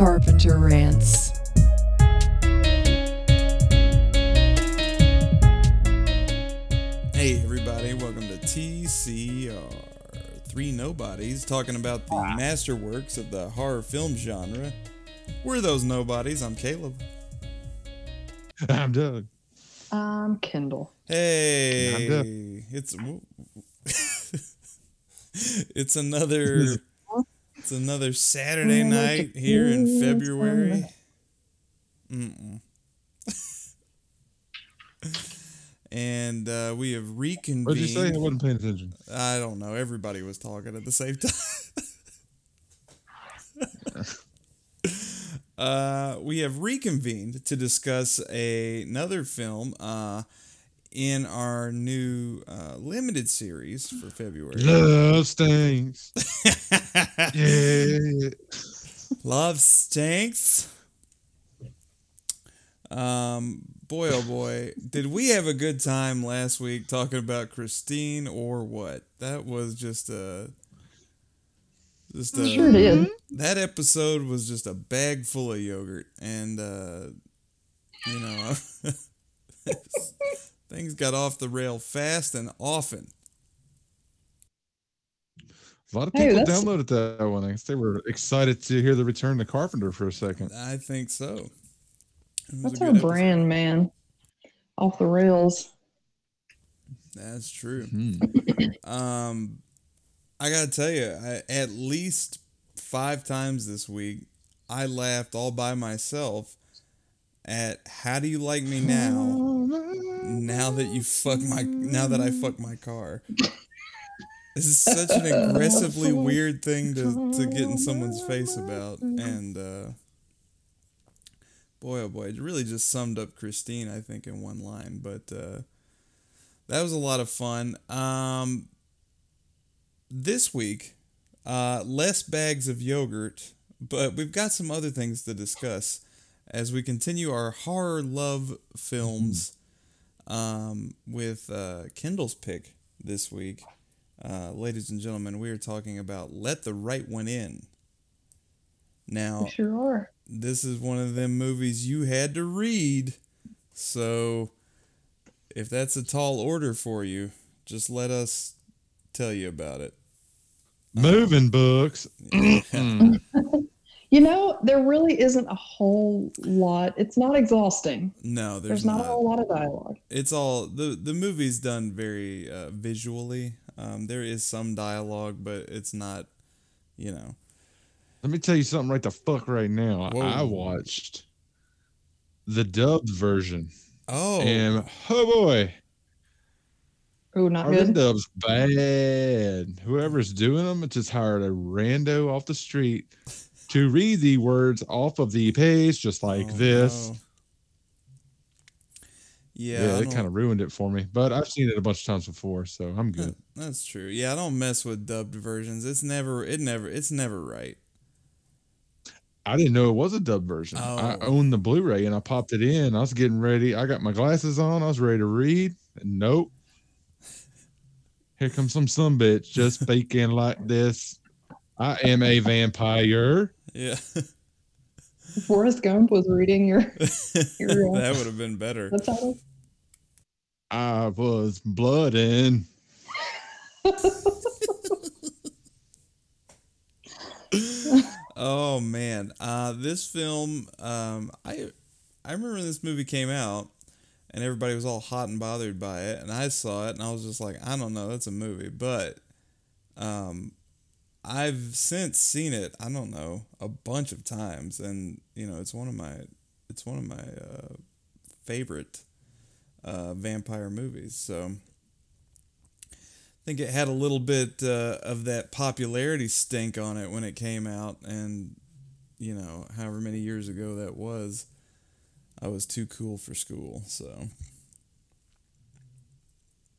The Carpenter Rants. Hey, everybody, welcome to TCR. Three nobodies talking about the masterworks of the horror film genre. We're those nobodies. I'm Caleb. I'm Doug. Um, Kindle. Hey, I'm Doug. it's it's another it's another Saturday night here in February. Mm-mm. and uh, we have reconvened. What'd you say? I wasn't paying attention. I don't know. Everybody was talking at the same time. uh, we have reconvened to discuss a, another film uh, in our new uh, limited series for February. Love stinks. yeah. Love stinks. Um, boy, oh boy, did we have a good time last week talking about Christine or what? That was just a just a Sure did. that episode was just a bag full of yogurt and uh you know things got off the rail fast and often A lot of people that's- downloaded that one. I guess they were excited to hear the return to Carpenter for a second. i think so It That's good our episode. brand, man. Off the rails. that's true Hmm. um i gotta tell you I, at least five times this week i laughed all by myself at how do you like me now now that you fuck my now that I fuck my car. This is such an aggressively weird thing to, to get in someone's face about. And uh boy oh boy, it really just summed up Christine, I think, in one line. But uh that was a lot of fun. Um this week, uh less bags of yogurt, but we've got some other things to discuss as we continue our horror love films um, with uh, Kindle's pick this week. Uh, ladies and gentlemen, we are talking about Let the Right One In. Now, We sure are. this is one of them movies you had to read. So, if that's a tall order for you, just let us tell you about it. Moving books. You know, there really isn't a whole lot. It's not exhausting. No, There's, there's, not, a whole lot of dialogue. it's all the the movie's done very uh, visually. Um, there is some dialogue, but it's not, you know. Let me tell you something right the fuck right now. Whoa. I watched the dubbed version. Oh, And oh boy, Oh, not are the good. dubs bad. Whoever's doing them just hired a rando off the street to read the words off of the page just like oh, this. no. Yeah, Yeah, I it kind of ruined it for me. But I've seen it a bunch of times before, so I'm good. That's true. Yeah, I don't mess with dubbed versions. It's never, it never, it's never right. I didn't know it was a dub version. I Oh. owned the Blu-ray and I popped it in. I was getting ready. I got my glasses on. I was ready to read. And nope. Here comes some some bitch just speaking like this. I am a vampire. Yeah, Forrest Gump was reading your You're, uh, that would have been better. the title. I was blooding. Oh man, uh, this film, um, I I remember when this movie came out, and everybody was all hot and bothered by it, and I saw it, and I was just like, I don't know, that's a movie, but um, I've since seen it. I don't know a bunch of times, and you know, it's one of my it's one of my uh, favorite uh, vampire movies. So. I think it had a little bit uh, of that popularity stink on it when it came out, and you know, however many years ago that was, I was too cool for school. So,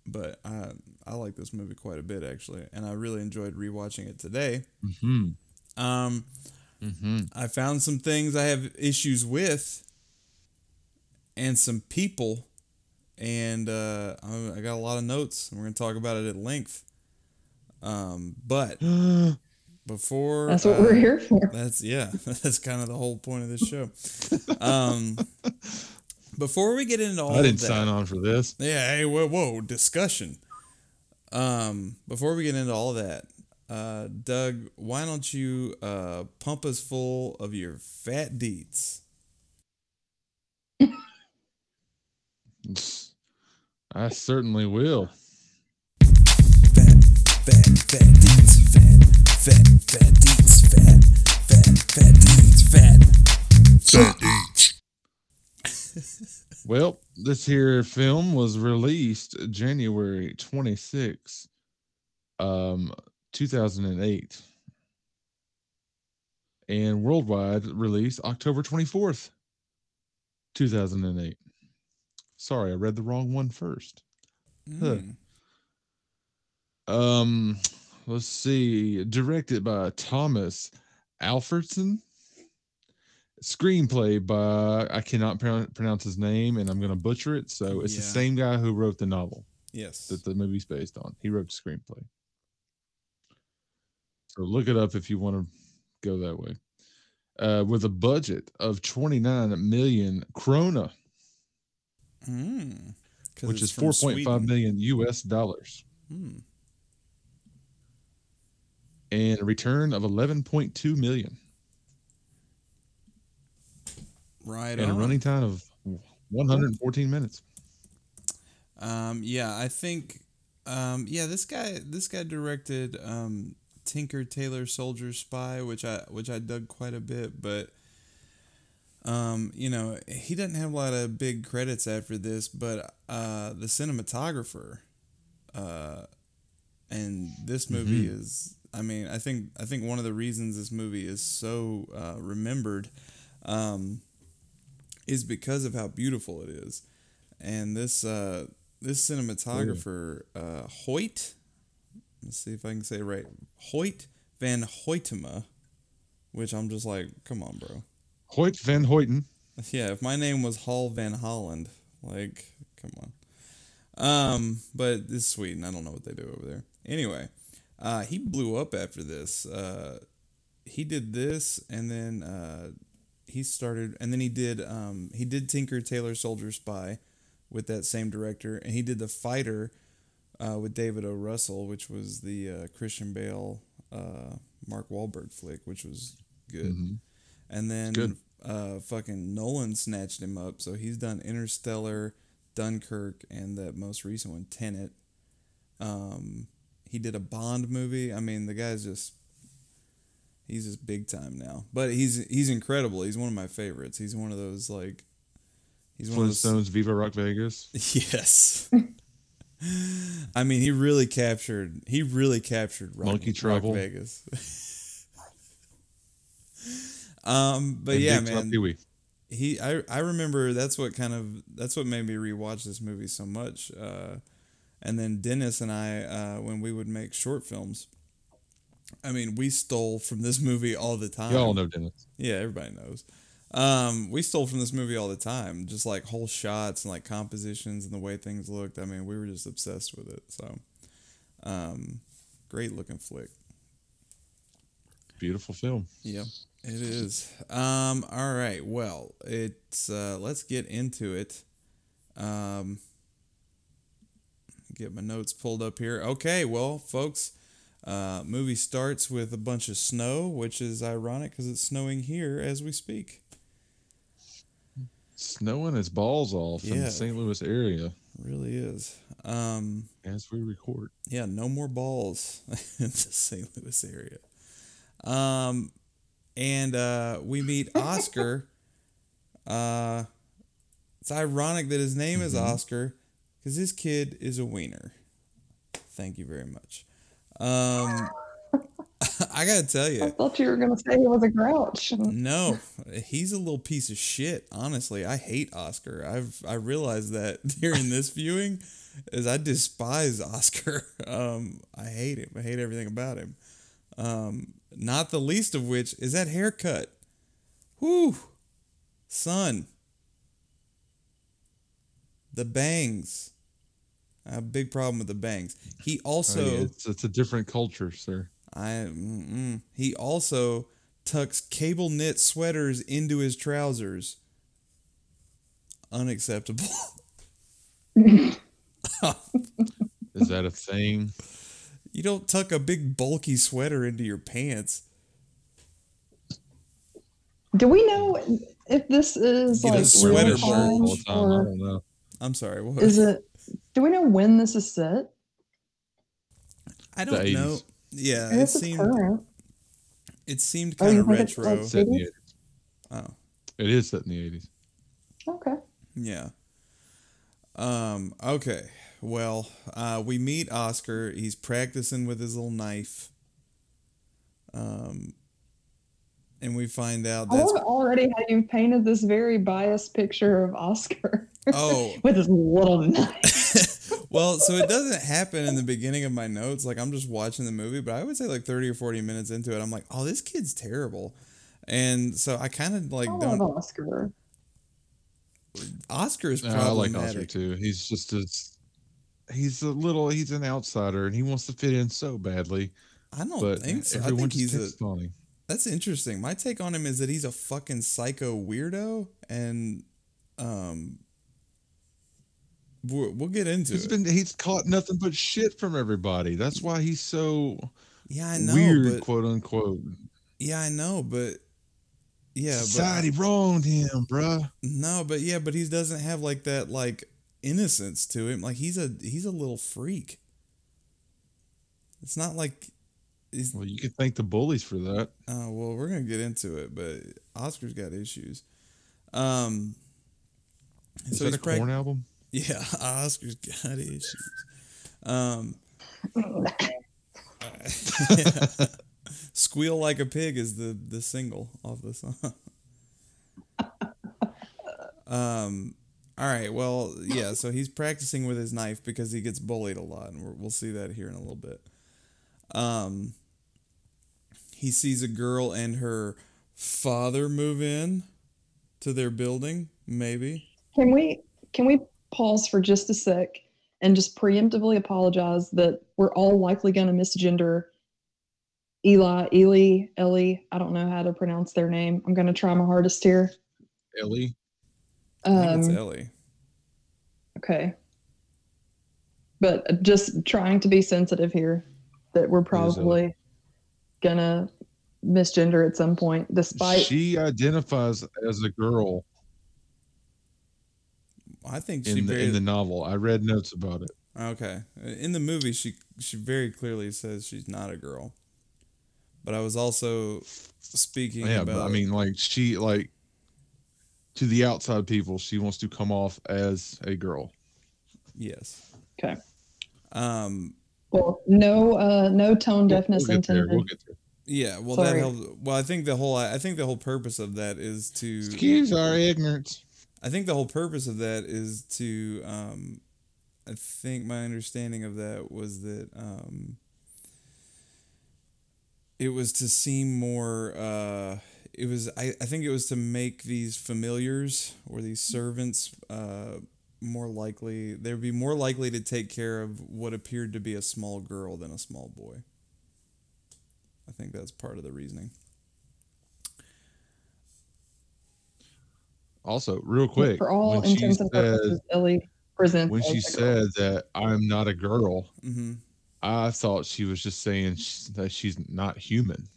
but I I like this movie quite a bit actually, and I really enjoyed rewatching it today. hmm Um, hmm I found some things I have issues with, and some people, and uh, I I got a lot of notes, and we're gonna talk about it at length. Um, but before That's what uh, we're here for. That's yeah. That's kind of the whole point of this show. Um, before we get into all that I didn't of that, sign on for this. yeah. Hey, whoa, whoa, discussion. Um, before we get into all that, uh, Doug, why don't you uh pump us full of your fat deets? I certainly will. Fat, fat, fat deets, fat, fat, fat deets, fat, fat, fat deets, fat. Fat eats. Well, this here film was released January 26, um, 2008. And worldwide release October 24th, 2008. Sorry, I read the wrong one first. Huh. Mm. Um, let's see. Directed by Tomas Alfredson. Screenplay by I cannot pro- pronounce his name, and I'm going to butcher it. So it's the same guy who wrote the novel Yes. that the movie's based on. He wrote the screenplay. So look it up if you want to go that way. Uh, with a budget of 29 million krona, Mm. which is from 4.5 Sweden. million US dollars, Mm. and a return of 11.2 million. Right and a running time of 114 minutes. Um, yeah, I think, um, yeah, this guy, this guy directed um, Tinker Tailor Soldier Spy, which I which I dug quite a bit, but um, you know, he doesn't have a lot of big credits after this, but uh, the cinematographer, uh, and this movie is, I mean, I think I think one of the reasons this movie is so uh, remembered, um, is because of how beautiful it is, and this uh, this cinematographer uh, Hoyt, let's see if I can say it right, Hoyte van Hoytema, which I'm just like, come on, bro. Hoyt van Hoyten. Yeah, if my name was Hall Van Holland, like, come on. Um, but it's Sweden. I don't know what they do over there. Anyway, uh, he blew up after this. Uh, he did this, and then uh, he started, and then he did um, he did Tinker Tailor Soldier Spy with that same director, and he did The Fighter uh, with David O. Russell, which was the uh, Christian Bale, uh, Mark Wahlberg flick, which was good. Mhm. And then good. uh, fucking Nolan snatched him up, so he's done Interstellar, Dunkirk, and that most recent one, Tenet. Um, he did a Bond movie. I mean, the guy's just he's just big time now. But he's he's incredible. He's one of my favorites. He's one of those like he's one of those Flintstones, Viva Rock Vegas. Yes. I mean, he really captured. He really captured Rock, Monkey Rock Vegas. um, but and yeah, Big man, Pee-wee. he. I I remember that's what kind of that's what made me rewatch this movie so much. Uh, and then Dennis and I, uh, when we would make short films, I mean, we stole from this movie all the time. Y'all know Dennis. Yeah, everybody knows. Um, we stole from this movie all the time, just like whole shots and like compositions and the way things looked. I mean, we were just obsessed with it. So, um, great looking flick. Beautiful film. Yep, it is. Um, all right. Well, it's uh, let's get into it. Um, get my notes pulled up here. Okay. Well, folks, uh, movie starts with a bunch of snow, which is ironic because it's snowing here as we speak. Snowing its balls off in the St. Louis area really is. Um, as we record. yeah, no more balls in the St. Louis area. Um, and uh, we meet Oscar. uh, it's ironic that his name is Oscar because this kid is a wiener. Thank you very much. Um, I gotta tell you, I thought you were to say he was a grouch. no, he's a little piece of shit. Honestly, I hate Oscar. I've I realized that during this viewing, is I despise Oscar. Um, I hate him. I hate everything about him. Um, not the least of which is that haircut. Whew, son. The bangs. I have a big problem with the bangs. He Oh, also. yeah, it's, it's a different culture, sir. I mm-mm. he also tucks cable knit sweaters into his trousers. Unacceptable. Is that a thing? You don't tuck a big bulky sweater into your pants. Do we know if this is Get a like sweater real shirt all the time. I or don't know. I'm sorry. What? is it? Do we know when this is set? I don't The know. 80s. Yeah, it guess seemed current. it seemed Oh, kind you of think it's retro. Set in the 80s. Oh, It is set in the 80s. Okay. yeah. Um. Okay. Well, uh, we meet Oscar. He's practicing with his little knife. Um. And we find out I that's love already how you've painted this very biased picture of Oscar oh with his little knife. well, so it doesn't happen in the beginning of my notes. Like I'm just watching the movie, but I would say like 30 or 40 minutes into it, I'm like, oh, this kid's terrible. And so I kind of like I don't. Oscar. Oscar is No, I like. Oscar too. He's just a, he's a little, he's an outsider and he wants to fit in so badly. I don't But think so. I think just he's a. picks on him. That's interesting. My take on him is that he's a fucking psycho weirdo, and um, we'll, we'll get into He's it. been, he's caught nothing but shit from everybody. That's why he's so yeah, I know, weird, but quote unquote. yeah, I know, but yeah, Society but wronged him, bruh. no, but yeah, but he doesn't have like that like innocence to him. Like he's a he's a little freak. It's not like he's Well, you could thank the bullies for that. Oh well, we're gonna get into it, but Oscar's got issues. Um, Is so that a prac- Korn album? Yeah, Oscar's got issues. Um, Squeal like a pig is the the single off the song. um. All right. Well, yeah. So he's practicing with his knife because he gets bullied a lot, and we're, we'll see that here in a little bit. Um. He sees a girl and her father move in to their building. Maybe. Can we can we pause for just a sec and just preemptively apologize that we're all likely going to misgender Eli, Eli, Ellie. I don't know how to pronounce their name. I'm going to try my hardest here. Ellie. I think it's Um, Ellie. okay, but just trying to be sensitive here that we're Ellie. probably gonna misgender at some point, despite she identifies as a girl I think she in the very, in the novel. I read notes about it. Okay. In the movie, she she very clearly says she's not a girl. But I was also speaking Yeah, about. but I mean, like she like to the outside people, she wants to come off as a girl. yes. okay. Um. Well, no, uh, no tone deafness we'll get there. intended. We'll get there. Yeah. Well, that Sorry. helps. Well, I think the whole I think the whole purpose of that is to. Excuse our ignorance. I think the whole purpose of that is to. Um, I think my understanding of that was that. Um, it was to seem more. Uh, it was. I, I think it was to make these familiars or these servants. Uh, more likely they would be more likely to take care of what appeared to be a small girl than a small boy. I think that's part of the reasoning. Also, real quick, For all when she intents and said purposes, Ellie presents when she as a girl. said that I'm not a girl, Mm-hmm. I thought she was just saying that she's not human.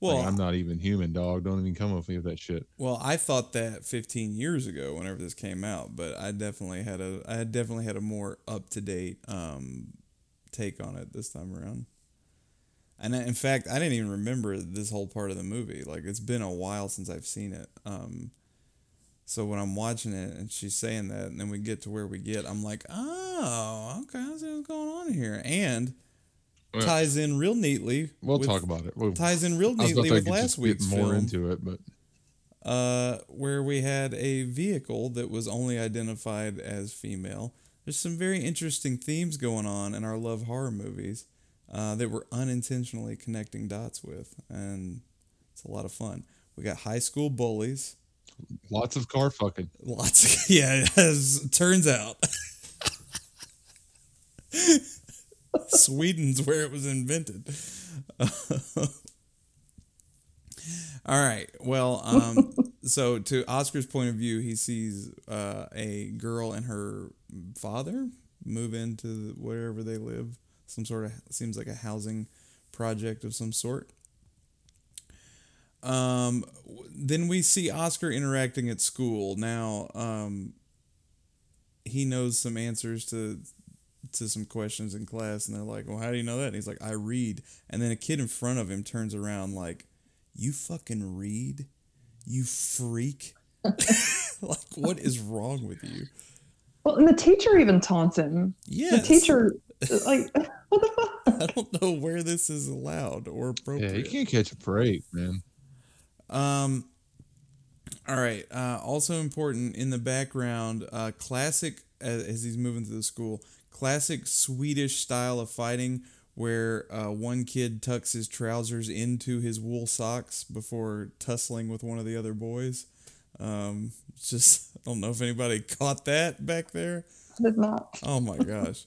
Well, Like, I'm not even human, dog. Don't even come with me with that shit. Well, I thought that 15 years ago, whenever this came out, but I definitely had a, I definitely had a more up to date um, take on it this time around. And I, in fact, I didn't even remember this whole part of the movie. Like it's been a while since I've seen it. Um, so when I'm watching it and she's saying that, and then we get to where we get, I'm like, oh, okay, I see what's going on here, and ties in real neatly. We'll with- talk about it. We'll, Ties in real I was about neatly with last week's more film into it, but uh, where we had a vehicle that was only identified as female. There's some very interesting themes going on in our love horror movies uh, that we're unintentionally connecting dots with, and it's a lot of fun. We got high school bullies. lots of car fucking. Lots of yeah, as turns out. Sweden's where it was invented. All right. Well, um, so to Oscar's point of view, he sees uh, a girl and her father move into wherever they live. Some sort of seems like a housing project of some sort. Um, then we see Oscar interacting at school. Now, um, he knows some answers to to some questions in class, and they're like, "Well, how do you know that?" And he's like, "I read." And then a kid in front of him turns around like, "You fucking read, you freak!" like, what is wrong with you? Well, and the teacher even taunts him. Yeah. The teacher, like, what the fuck? I don't know where this is allowed or appropriate. Yeah, appropriate. you can't catch a break, man. Um. All right. Uh, also important in the background, uh, classic as, as he's moving through the school, classic Swedish style of fighting where uh, one kid tucks his trousers into his wool socks before tussling with one of the other boys. Um, just I don't know if anybody caught that back there. I did not. Oh my gosh.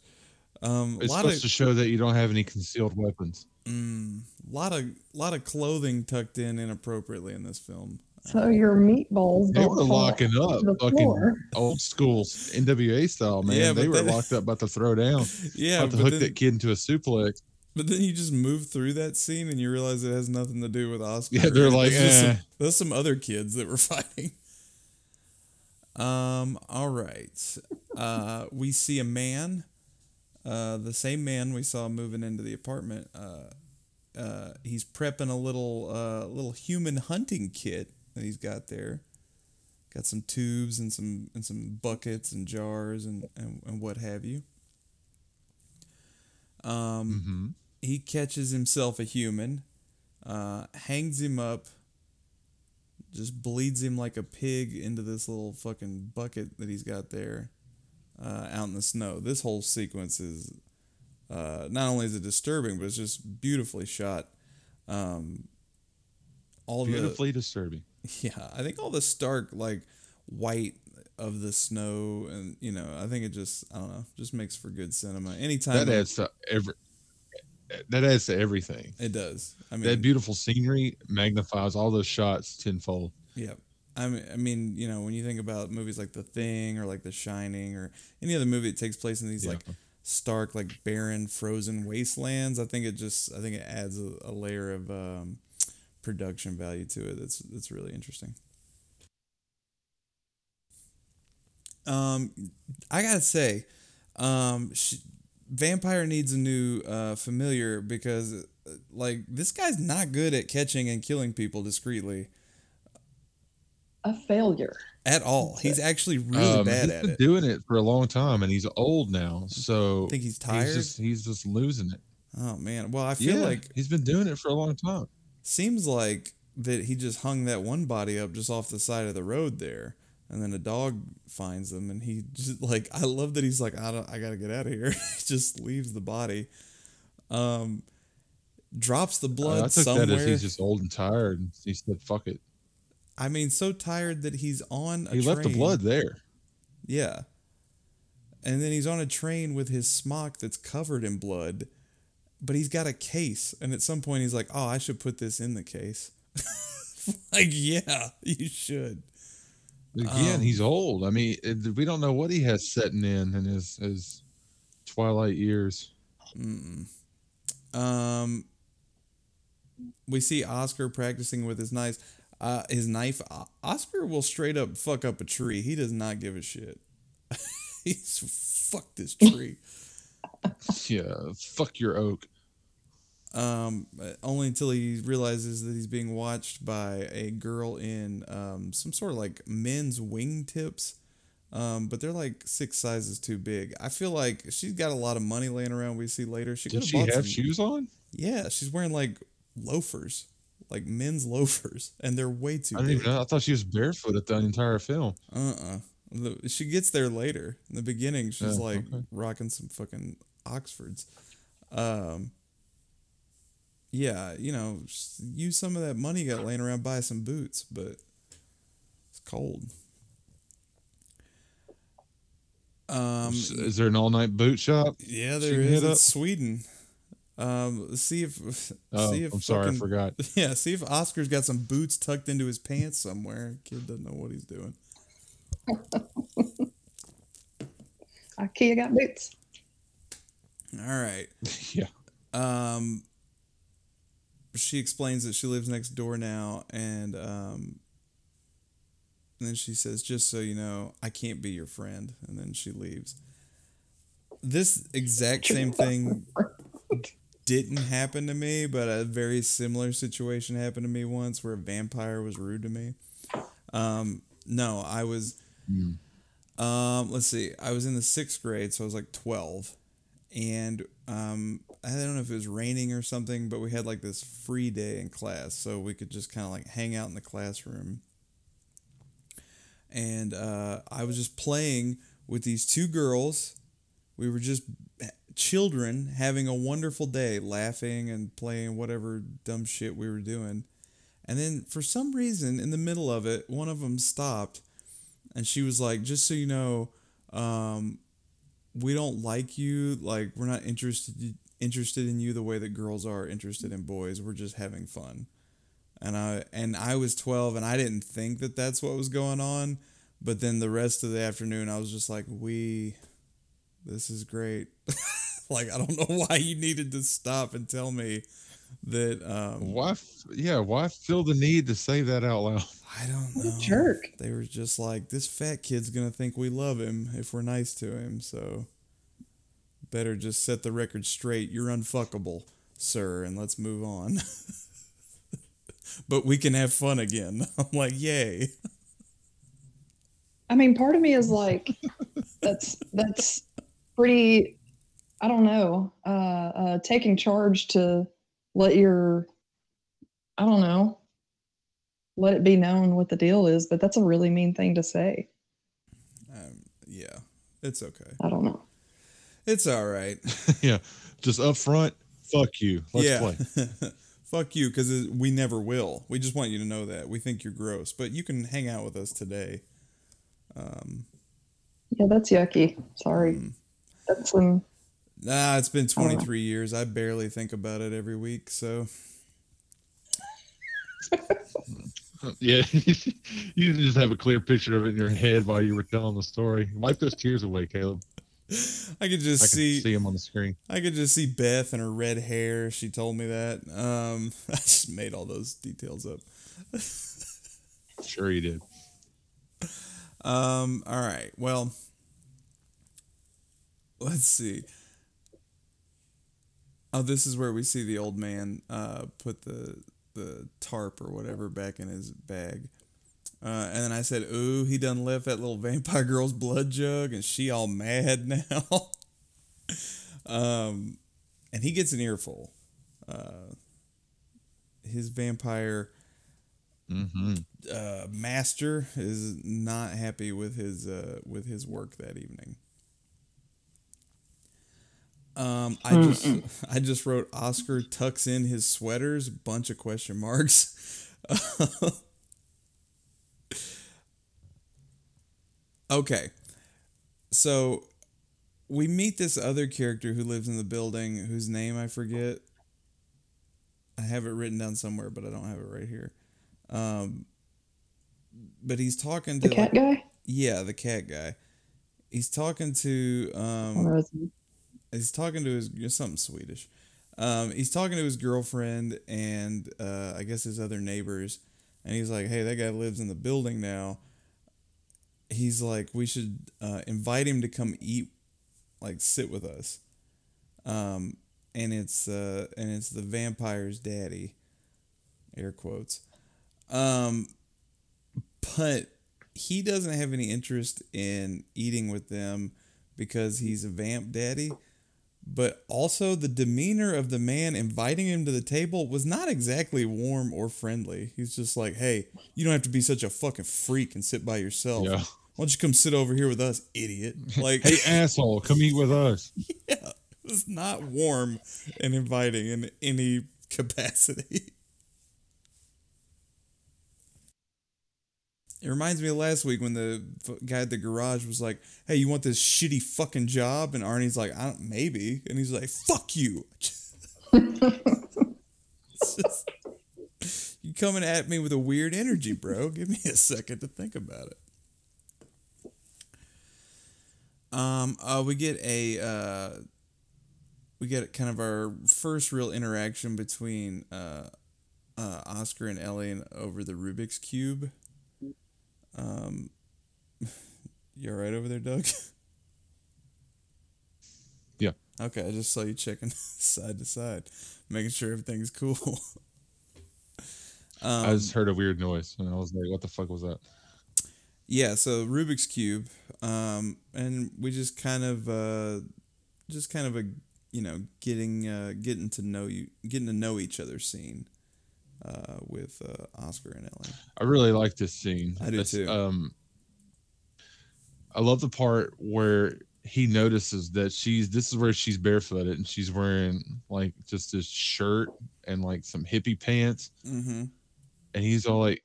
Um, a It's lot supposed of to show that you don't have any concealed weapons. mm, lot of lot of clothing tucked in inappropriately in this film. So your meatballs They were locking up, the fucking floor. old school NWA style, man. Yeah, they were then- locked up, about to throw down, Yeah, about to hook then- that kid into a suplex. But then you just move through that scene and you realize it has nothing to do with Oscar. Yeah, they're like, There's eh. some, there's some other kids that were fighting. Um. All right. Uh, we see a man, uh, the same man we saw moving into the apartment. Uh, uh, he's prepping a little, uh, little human hunting kit that he's got there. Got some tubes and some and some buckets and jars and and, and what have you. Um hmm he catches himself a human, uh, hangs him up, just bleeds him like a pig into this little fucking bucket that he's got there uh, out in the snow. This whole sequence is uh, not only is it disturbing, but it's just beautifully shot. Um, all Beautifully disturbing. yeah, I think all the stark like white of the snow and you know I think it just I don't know just makes for good cinema. Anytime That adds to every. That adds to everything. it does. I mean that beautiful scenery magnifies all those shots tenfold. Yeah. I mean, I mean, you know, when you think about movies like The Thing or like The Shining or any other movie that takes place in these Yeah. like stark, like barren, frozen wastelands, I think it just, I think it adds a, a layer of um, production value to it. That's that's really interesting. Um, I gotta say, um, sh Vampire needs a new uh, familiar because, uh, like, this guy's not good at catching and killing people discreetly A failure. at all. He's actually really Um, bad he's at been it. doing it for a long time, and he's old now. So I Think he's tired? He's just, he's just losing it. oh man. Well, I feel yeah, like he's been doing it for a long time. Seems like that he just hung that one body up just off the side of the road there, and then a dog finds them, and he just like I love that he's like I don't I gotta get out of here. he just leaves the body. Um, drops the Uh, blood I took somewhere. that as he's just old and tired. And he said, "Fuck it." I mean, so tired that he's on a He left the blood there. Yeah. And then he's on a train with his smock that's covered in blood, but he's got a case. And at some point, he's like, oh, I should put this in the case. like, yeah, you should. Again, Um, he's old. I mean, we don't know what he has setting in in his his twilight years. Um, we see Oscar practicing with his knives. Uh, his knife. Oscar will straight up fuck up a tree. He does not give a shit. He's fuck this tree. Yeah, fuck your oak. um, only until he realizes that he's being watched by a girl in um, some sort of like men's wingtips. Um, but they're like six sizes too big. I feel like she's got a lot of money laying around. We see later. She Did she have some- shoes on? Yeah, she's wearing like loafers, like men's loafers, and they're way too I didn't big. even know. I thought she was barefoot at the entire film. Uh uh She gets there later. In the beginning, she's like okay. rocking some fucking Oxfords. Um, yeah, you know, use some of that money you got laying around, buy some boots, but it's cold. Um, is there an all night boot shop? yeah, there is. there can is. hit It's? Sweden. Um, see if Oh, see if I'm sorry, I forgot. Yeah, see if Oscar's got some boots tucked into his pants somewhere. Kid doesn't know what he's doing. IKEA got boots. All right. yeah. Um, she explains that she lives next door now, and um, and then she says, "Just so you know, I can't be your friend." And then she leaves. This exact same thing didn't happen to me, but a very similar situation happened to me once, where a vampire was rude to me. Um, no, I was. Um, let's see. I was in the sixth grade, so I was like twelve, and um, I don't know if it was raining or something, but we had like this free day in class, so we could just kind of like hang out in the classroom. And uh, I was just playing with these two girls. We were just children having a wonderful day, laughing and playing whatever dumb shit we were doing. And then for some reason, in the middle of it, one of them stopped, and she was like, "Just so you know, um, we don't like you. Like we're not interested interested in you the way that girls are interested in boys. We're just having fun." And I and I was 12 and I didn't think that that's what was going on, but then the rest of the afternoon I was just like, "We this is great." like I don't know why you needed to stop and tell me that um Why? f- Yeah. Why feel the need to say that out loud? I don't What a know. jerk. They were just like, this fat kid's gonna think we love him if we're nice to him, so better just set the record straight. You're unfuckable, sir, and let's move on. but we can have fun again. I'm like, yay. I mean, part of me is like, that's that's pretty. I don't know. Uh, uh, taking charge to let your, I don't know, let it be known what the deal is. But that's a really mean thing to say. Um, yeah, it's okay. I don't know. It's all right. yeah. Just up front. Fuck you. Let's yeah. play. Fuck you, because we never will. We just want you to know that. We think you're gross, but you can hang out with us today. Um, Yeah, that's yucky. Sorry. That's um. Nah, it's been I don't 23 years. I barely think about it every week. So, Yeah. you can just have a clear picture of it in your head while you were telling the story. Wipe those tears away, Caleb. I could just I see, see them on the screen. I could just see Beth and her red hair. She told me that. Um, I just made all those details up. Sure, you did. Um, all right. Well, let's see. Oh, this is where we see the old man uh, put the the tarp or whatever back in his bag. Uh, and then I said, "Ooh, he done left that little vampire girl's blood jug, and she all mad now." um, and he gets an earful. Uh, his vampire Mm-hmm. uh, master is not happy with his uh, with his work that evening. Um, I just I just wrote Oscar tucks in his sweaters, bunch of question marks. okay, so we meet this other character who lives in the building, whose name I forget. I have it written down somewhere, but I don't have it right here. Um, but he's talking to The cat like- guy. yeah, the cat guy. He's talking to um, name. He's talking to his something Swedish. Um, he's talking to his girlfriend and uh, I guess his other neighbors, and he's like, "Hey, that guy lives in the building now." He's like, "We should uh, invite him to come eat, like sit with us." Um, and it's uh, and it's the vampire's daddy, air quotes. Um, but he doesn't have any interest in eating with them because he's a vamp daddy. But also, the demeanor of the man inviting him to the table was not exactly warm or friendly. He's just like, hey, you don't have to be such a fucking freak and sit by yourself. Yeah. Why don't you come sit over here with us, idiot? Like, Hey, asshole, come eat with us. yeah, it was not warm and inviting in any capacity. It reminds me of last week when the guy at the garage was like, "Hey, you want this shitty fucking job?" And Arnie's like, "I don't, maybe," and he's like, "Fuck you." You coming at me with a weird energy, bro. Give me a second to think about it. Um, uh, we get a uh, we get kind of our first real interaction between uh, uh, Oscar and Ellie over the Rubik's cube. Um, you all right over there, Doug? Yeah. Okay, I just saw you checking side to side, making sure everything's cool. um, I just heard a weird noise and I was like, what the fuck was that? yeah, so Rubik's cube, um, and we just kind of, uh, just kind of a, you know, getting, uh, getting to know you, getting to know each other scene, uh, with uh, Oscar and Ellie. I really like this scene. I do It's, too. Um, I love the part where he notices that she's this is where she's barefooted and she's wearing like just this shirt and like some hippie pants Mm-hmm. and he's all like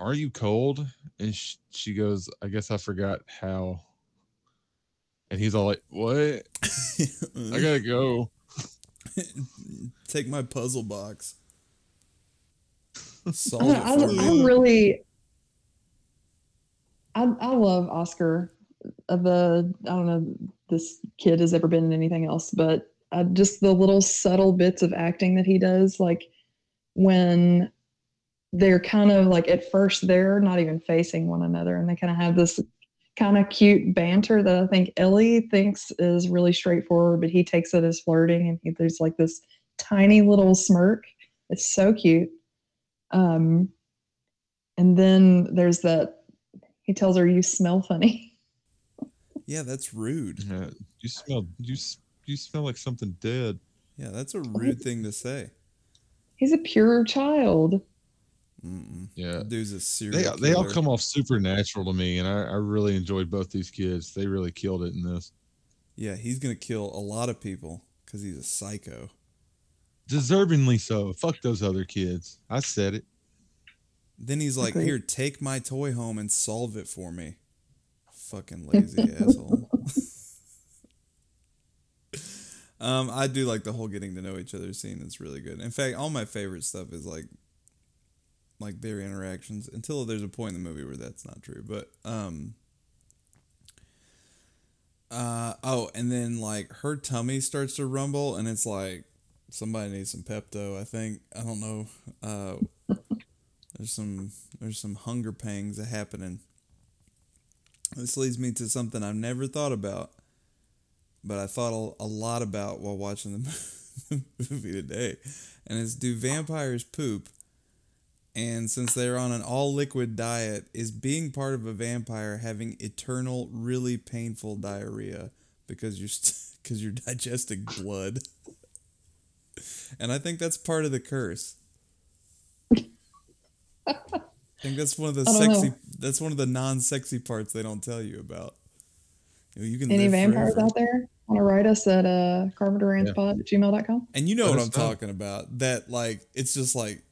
are you cold and sh- she goes i guess i forgot how and he's all like what i gotta go take my puzzle box. I, it don't- I, for me. I really, I, I love Oscar. Uh, The I don't know this kid has ever been in anything else, but uh, just the little subtle bits of acting that he does, like when they're kind of like at first they're not even facing one another, and they kind of have this kind of cute banter that I think Ellie thinks is really straightforward, but he takes it as flirting, and he, there's like this tiny little smirk. It's so cute. Um, and then there's that he tells her you smell funny. Yeah, that's rude. Yeah, you smell you you smell like something dead Yeah, that's a rude thing to say. He's a pure child. Mm-mm. yeah That dude's a they, serial they all come off supernatural to me and I, I really enjoyed both these kids they really killed it in this Yeah, he's gonna kill a lot of people because he's a psycho. Deservingly so fuck those other kids i said it Then he's like, "Here, take my toy home and solve it for me." Fucking lazy asshole. um, I do like the whole getting to know each other scene. It's really good. In fact, all my favorite stuff is like, like their interactions. Until there's a point in the movie where that's not true. But um. Uh oh, and then like her tummy starts to rumble, and it's like somebody needs some Pepto. I think I don't know. Uh, there's some there's some hunger pangs happening. This leads me to something I've never thought about, but I thought a, a lot about while watching the movie today, and it's do vampires poop? And since they're on an all liquid diet, is being part of a vampire having eternal, really painful diarrhea because you're because you're digesting blood? And I think that's part of the curse. I think that's one of the sexy. know. That's one of the non-sexy parts they don't tell you about. You, know, you can Any live vampires forever. out there? Want to write us at uh, carpenterrantspod at gmail.com? And you know Let what I'm know. talking about. That like it's just like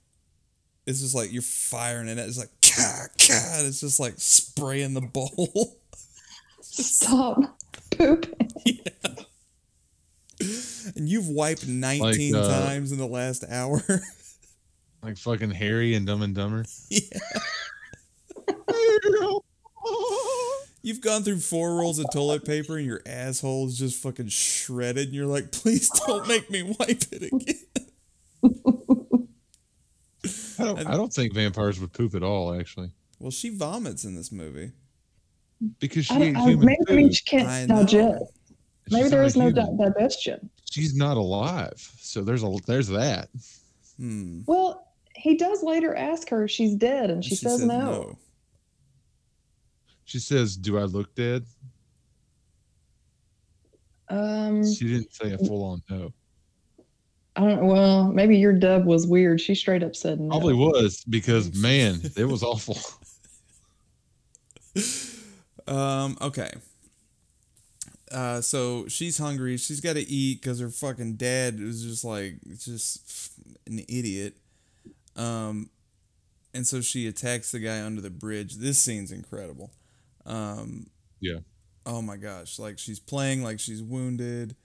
it's just like you're firing it. It's like ka ka. and It's just like spraying the bowl. Stop pooping. and you've wiped 19 uh, times in the last hour. like fucking harry and dumb and dumber yeah. You've gone through four rolls of toilet paper and your asshole is just fucking shredded. And you're like, please don't make me wipe it again. I don't, I don't think vampires would poop at all, actually, Well, she vomits in this movie. because she I, ate I, human maybe food. she can't I know. digest. Maybe She's there not no human. di- digestion. She's not alive, so there's a there's that. Hmm. Well, he does later ask her if she's dead, and she, says, no. She says, "Do I look dead?" Um, She didn't say a full on no. I don't. Well, maybe your dub was weird. She straight up said no. Probably was because man, it was awful. Um, okay. Uh, so she's hungry. She's got to eat because her fucking dad was just like just an idiot. Um, and so she attacks the guy under the bridge. This scene's incredible. Um, Yeah. Oh my gosh! Like she's playing like she's wounded,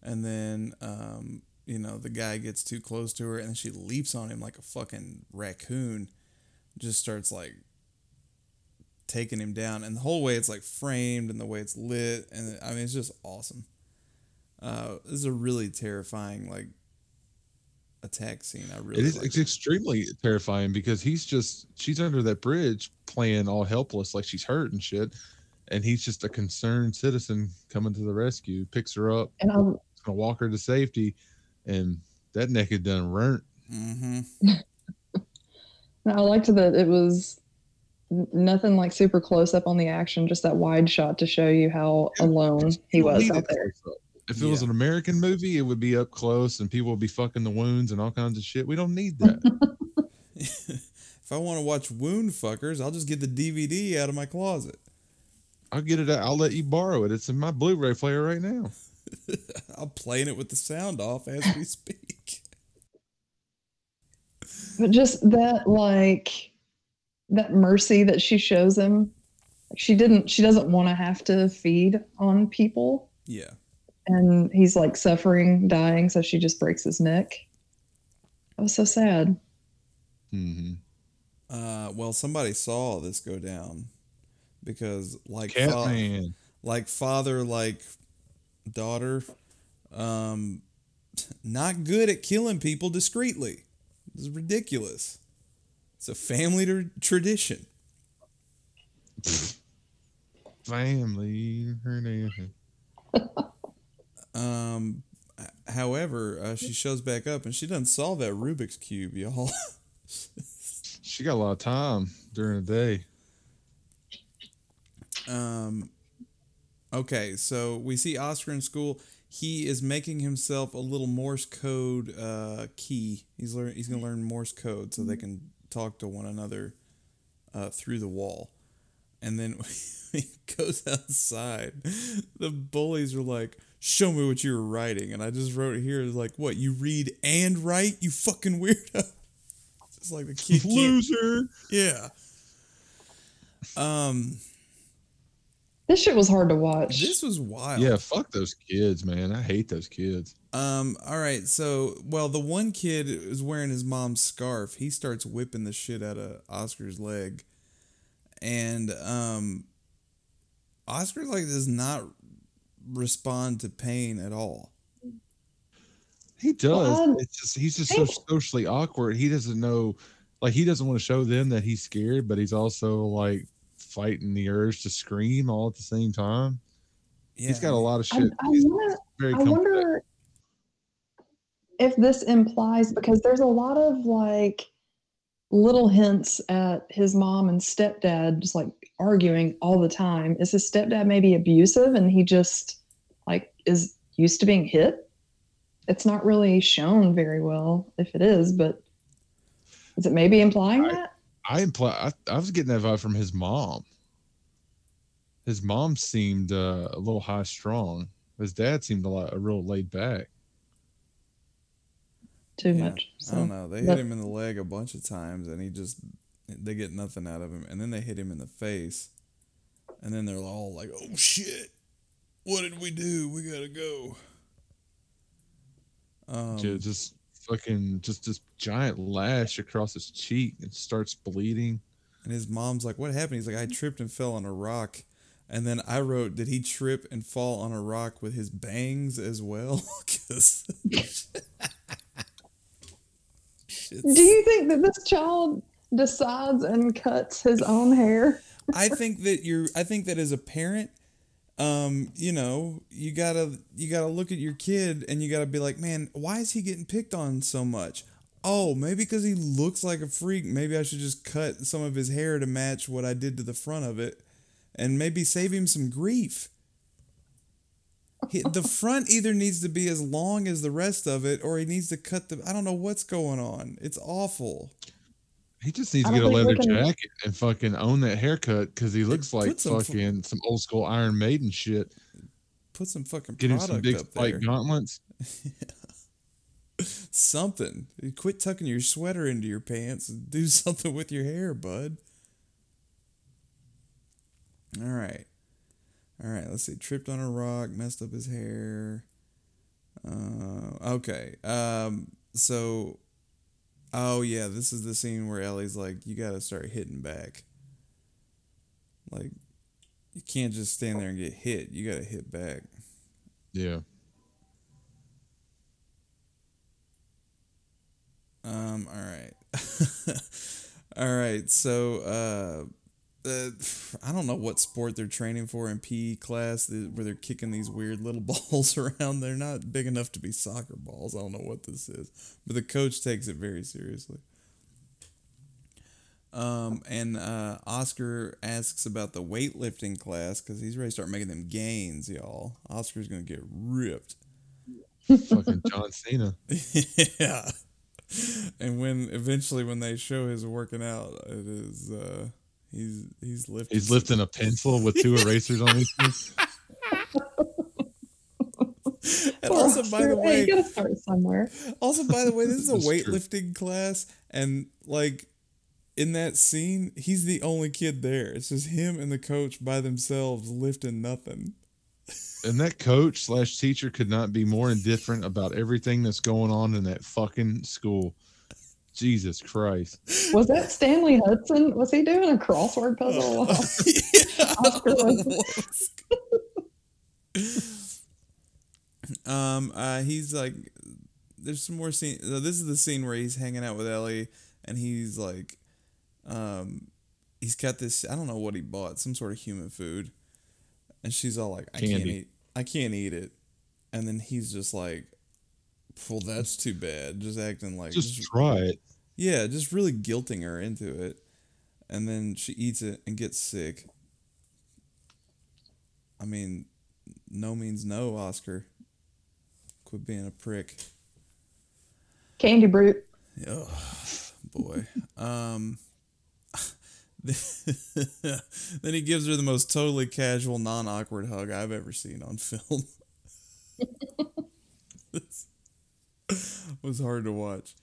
and then um, you know, the guy gets too close to her and she leaps on him like a fucking raccoon. Just starts like taking him down. And the whole way it's like framed and the way it's lit. And I mean, it's just awesome. Uh, this is a really terrifying, like, attack scene. I really It is like it's extremely terrifying because he's just she's under that bridge playing all helpless like she's hurt and shit. And he's just a concerned citizen coming to the rescue, picks her up, And I'm gonna walk her to safety, and that naked done rent. Mm-hmm. I liked that it was n- nothing like super close up on the action, just that wide shot to show you how alone he was out there. If it was an American movie, it would be up close and people would be fucking the wounds and all kinds of shit. We don't need that. if I want to watch Wound Fuckers, I'll just get the DVD out of my closet. I'll get it out. I'll let you borrow it. It's in my Blu-ray player right now. I'm playing it with the sound off as we speak. But just that, like, that mercy that she shows him. She didn't, she doesn't want to have to feed on people. Yeah. And he's like suffering, dying. So she just breaks his neck. That was so sad. hmm Uh, well, somebody saw this go down because, like, fa- like father, like daughter, um, not good at killing people discreetly. This is ridiculous. It's a family tr- tradition. Family. Her name. Um, however, uh, she shows back up and she doesn't solve that Rubik's cube, y'all. She got a lot of time during the day. Um, okay, so we see Oscar in school. He is making himself a little Morse code uh, key. He's learn. He's gonna learn Morse code so they can talk to one another uh, through the wall. And then he goes outside, the bullies are like, "Show me what you were writing." And I just wrote here like, "What you read and write? You fucking weirdo." It's like the kid can't Loser. yeah. Um, This shit was hard to watch. this was wild. Yeah, fuck those kids, man. I hate those kids. Um. All right. So, well, the one kid is wearing his mom's scarf. He starts whipping the shit out of Oscar's leg, and um, Oscar like does not respond to pain at all. He does. Well, I- it's just he's just so socially awkward. He doesn't know, like he doesn't want to show them that he's scared, but he's also like fighting the urge to scream all at the same time. Yeah. He's got a lot of shit. I He's wanna- very I wonder if this implies because there's a lot of like little hints at his mom and stepdad just like arguing all the time. Is his stepdad maybe abusive and he just like is used to being hit? It's not really shown very well if it is, but is it maybe implying I- that? I imply I, I was getting that vibe from his mom. His mom seemed uh, a little high strong. His dad seemed a lot a real laid back. Too Yeah, much. I don't know. They hit him in the leg a bunch of times, and he just they get nothing out of him. And then they hit him in the face, and then they're all like, "Oh shit, what did we do? We gotta go." Um, Ju- just fucking just this giant lash across his cheek and starts bleeding. and his mom's like, "What happened?" He's like, "I tripped and fell on a rock." And then I wrote, "Did he trip and fall on a rock with his bangs as well?" Do you think that this child decides and cuts his own hair? I think that you're I think that as a parent, um, you know, you gotta you gotta look at your kid and you gotta be like, man, why is he getting picked on so much? Oh, maybe because he looks like a freak. Maybe I should just cut some of his hair to match what I did to the front of it, and maybe save him some grief. He, the front either needs to be as long as the rest of it, or he needs to cut the. I don't know what's going on. It's awful. He just needs to get a leather can- jacket and fucking own that haircut because he looks like put some fu- fucking some old school Iron Maiden shit. Put some fucking Get him some big up spike there. gauntlets. something. Quit tucking your sweater into your pants and do something with your hair, bud. All right. All right, let's see. Tripped on a rock, messed up his hair. Uh, okay. Um. So. Oh yeah, this is the scene where Ellie's like, "You got to start hitting back. Like, you can't just stand there and get hit. You got to hit back." Yeah. Um. All right. all right. So, uh, uh, I don't know what sport they're training for in PE class where they're kicking these weird little balls around. They're not big enough to be soccer balls. I don't know what this is, but the coach takes it very seriously. Um, and uh, Oscar asks about the weightlifting class because he's ready to start making them gains, y'all. Oscar's gonna get ripped. Fucking John Cena. yeah. And when eventually when they show his working out, it is uh he's he's lifting He's lifting a pencil with two erasers on his face. And also by the hey, way, you gotta start somewhere. also by the way, this is a That's true. weightlifting class and like in that scene, he's the only kid there. It's just him and the coach by themselves lifting nothing. And that coach slash teacher could not be more indifferent about everything that's going on in that fucking school. Jesus Christ. Was that Stanley Hudson? Was he doing a crossword puzzle? yeah, Oscar was- um, uh, he's like, there's some more scene. uh, This is the scene where he's hanging out with Ellie, and he's like, um, he's got this. I don't know what he bought, some sort of human food, and she's all like, I can't eat, I can't eat it, and then he's just like, well, that's too bad, just acting like, Just try it. Yeah, just really guilting her into it. And then she eats it and gets sick. I mean, no means no, Oscar. Quit being a prick. Candy Brute. Oh, boy. um, then he gives her the most totally casual, non awkward hug I've ever seen on film. this was hard to watch.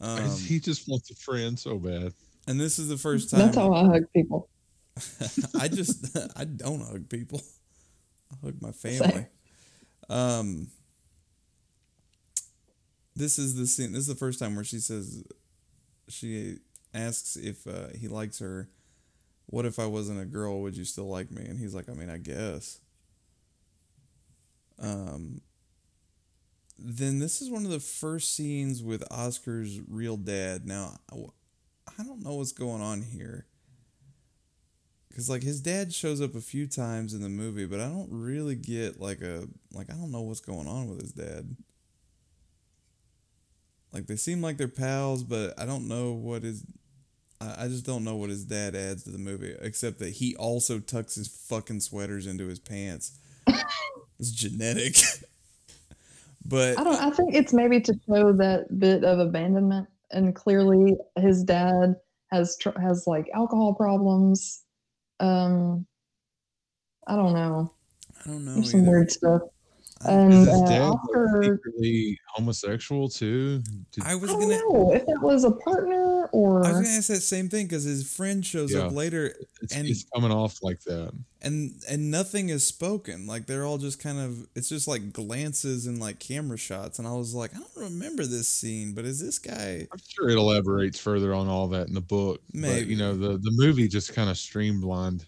Um, he just wants a friend so bad. and this is the first time. That's how I hug people. I just I don't hug people. I hug my family. Um this is the scene this is the first time where she says she asks if uh, he likes her. What if I wasn't a girl, would you still like me? And he's like, I mean, I guess. Um then this is one of the first scenes with Oscar's real dad. Now, I don't know what's going on here. Cause like his dad shows up a few times in the movie, but I don't really get like a like I don't know what's going on with his dad. Like they seem like they're pals, but I don't know what his I, I just don't know what his dad adds to the movie, except that he also tucks his fucking sweaters into his pants. it's genetic. but I don't. I think it's maybe to show that bit of abandonment, and clearly his dad has tr- has like alcohol problems. Um, I don't know. I don't know. There's some either. weird stuff. I- And Is his uh, dad like, secretly homosexual too? Did- I was I don't gonna know if that was a partner or I was gonna ask that same thing because his friend shows up later it's, and- he's coming off like that. and and nothing is spoken like they're all just kind of it's just like glances and like camera shots and i was like i don't remember this scene but is this guy I'm sure it elaborates further on all that in the book. But you know, the the movie just kind of streamlined.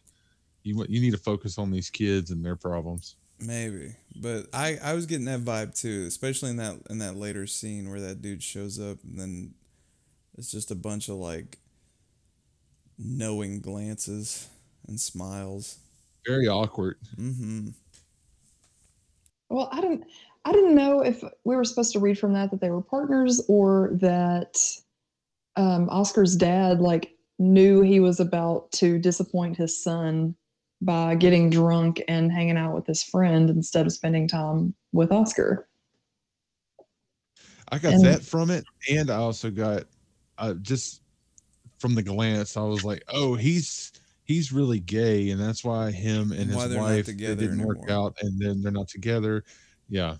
You you need to focus on these kids and their problems. Maybe but i i was getting that vibe too especially in that in that later scene where that dude shows up and then it's just a bunch of like knowing glances and smiles Very awkward. mm-hmm Well, I didn't. I didn't know if we were supposed to read from that that they were partners or that um, Oscar's dad like knew he was about to disappoint his son by getting drunk and hanging out with his friend instead of spending time with Oscar. I got And- that from it, and I also got uh, just from the glance. I was like, oh, he's he's really gay, and that's why him and Why his they're wife they didn't work out, and then they're not together. Yeah,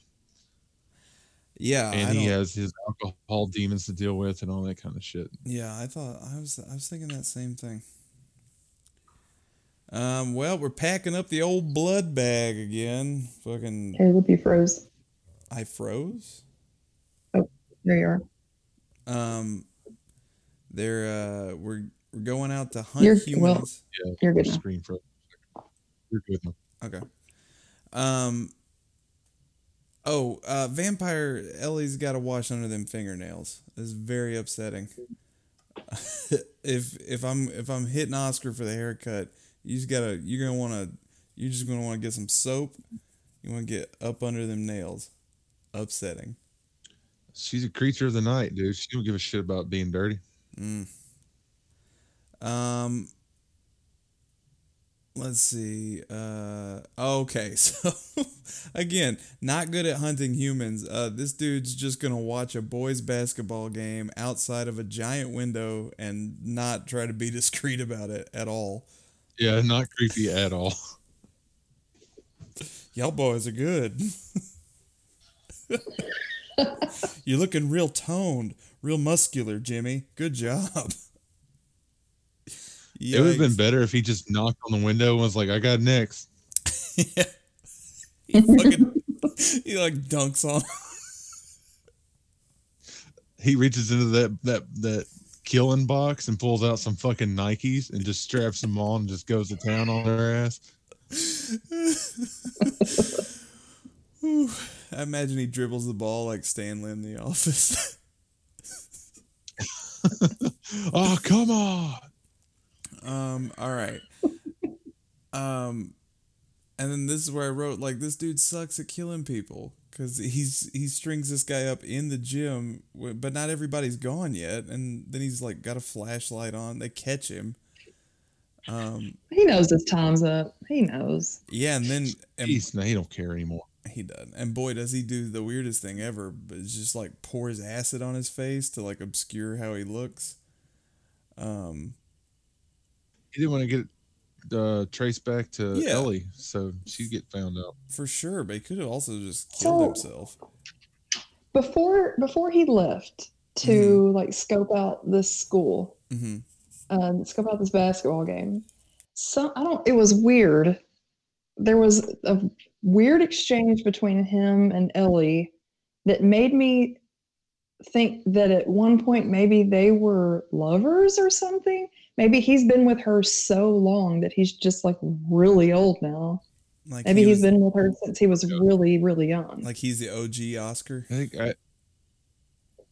yeah and I he don't- has his alcohol demons to deal with, and all that kind of shit. Yeah, I thought I was I was thinking that same thing. Um, well, we're packing up the old blood bag again. Fucking Okay, would be froze. I froze. Oh, there you are. Um, they're uh, we're we're going out to hunt You're- well- Yeah, You're good screen for. You're good. now. Okay. Um. Oh, uh, vampire Ellie's got to wash under them fingernails. It's very upsetting. if if I'm if I'm hitting Oscar for the haircut, you just gotta you're gonna want to you're just gonna want to get some soap. You want to get up under them nails. Upsetting. She's a creature of the night, dude. She don't give a shit about being dirty. Mm. Um. Let's see. Uh. Okay. So again, not good at hunting humans. Uh. This dude's just gonna watch a boys' basketball game outside of a giant window and not try to be discreet about it at all. Yeah, not creepy at all. Y'all boys are good. You're looking real toned, real muscular, Jimmy. Good job. It would have been better if he just knocked on the window and was like, "I got next." yeah. He fucking he like dunks on. He reaches into that that that killing box and pulls out some fucking Nikes and just straps them on and just goes to town on their ass. I imagine he dribbles the ball like Stanley in the office. Oh come on! um, all right. Um and then this is where I wrote like this dude sucks at killing people cuz he's he strings this guy up in the gym but not everybody's gone yet and then he's like got a flashlight on. They catch him. Um He knows his time's up. He knows. yeah, and then and Jeez, no, he don't care anymore. He does. And boy, does he do the weirdest thing ever, but it's just like pours acid on his face to like obscure how he looks. Um, He didn't want to get uh, traced back to Yeah. Ellie, so she'd get found out. for sure, but he could have also just killed So- himself. Before before he left to Mm-hmm. like scope out this school, hmm um, scope out this basketball game. So I don't. It was weird. There was a weird exchange between him and Ellie that made me think that at one point maybe they were lovers or something. Maybe he's been with her so long that he's just like really old now. Like Maybe he he's was- been with her since he was really, really young. like he's the OG Oscar. I think I.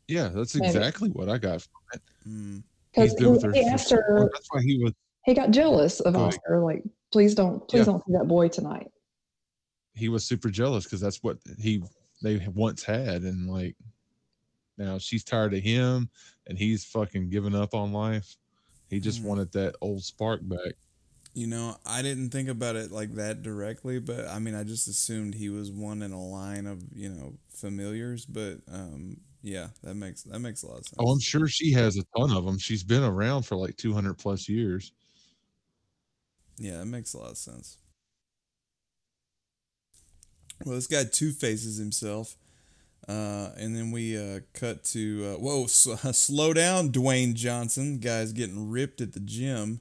Yeah, that's Maybe. exactly what I got. From it. Mm. He's Because been with her. he asked so her. That's why he was. he got jealous of Go. Oscar. Like, please don't, please Yeah. don't see that boy tonight. He was super jealous because that's what he they once had, and like now she's tired of him, and he's fucking giving up on life. He just Mm. wanted that old spark back. You know, I didn't think about it like that directly, but I mean, I just assumed he was one in a line of you know familiars. But um, yeah, that makes that makes a lot of sense. Oh, I'm sure she has a ton of them. She's been around for like 200 plus years. Yeah, that makes a lot of sense. Well, this guy two faces himself, uh, and then we uh, cut to uh, whoa, s- slow down, Dwayne Johnson. Guy's getting ripped at the gym.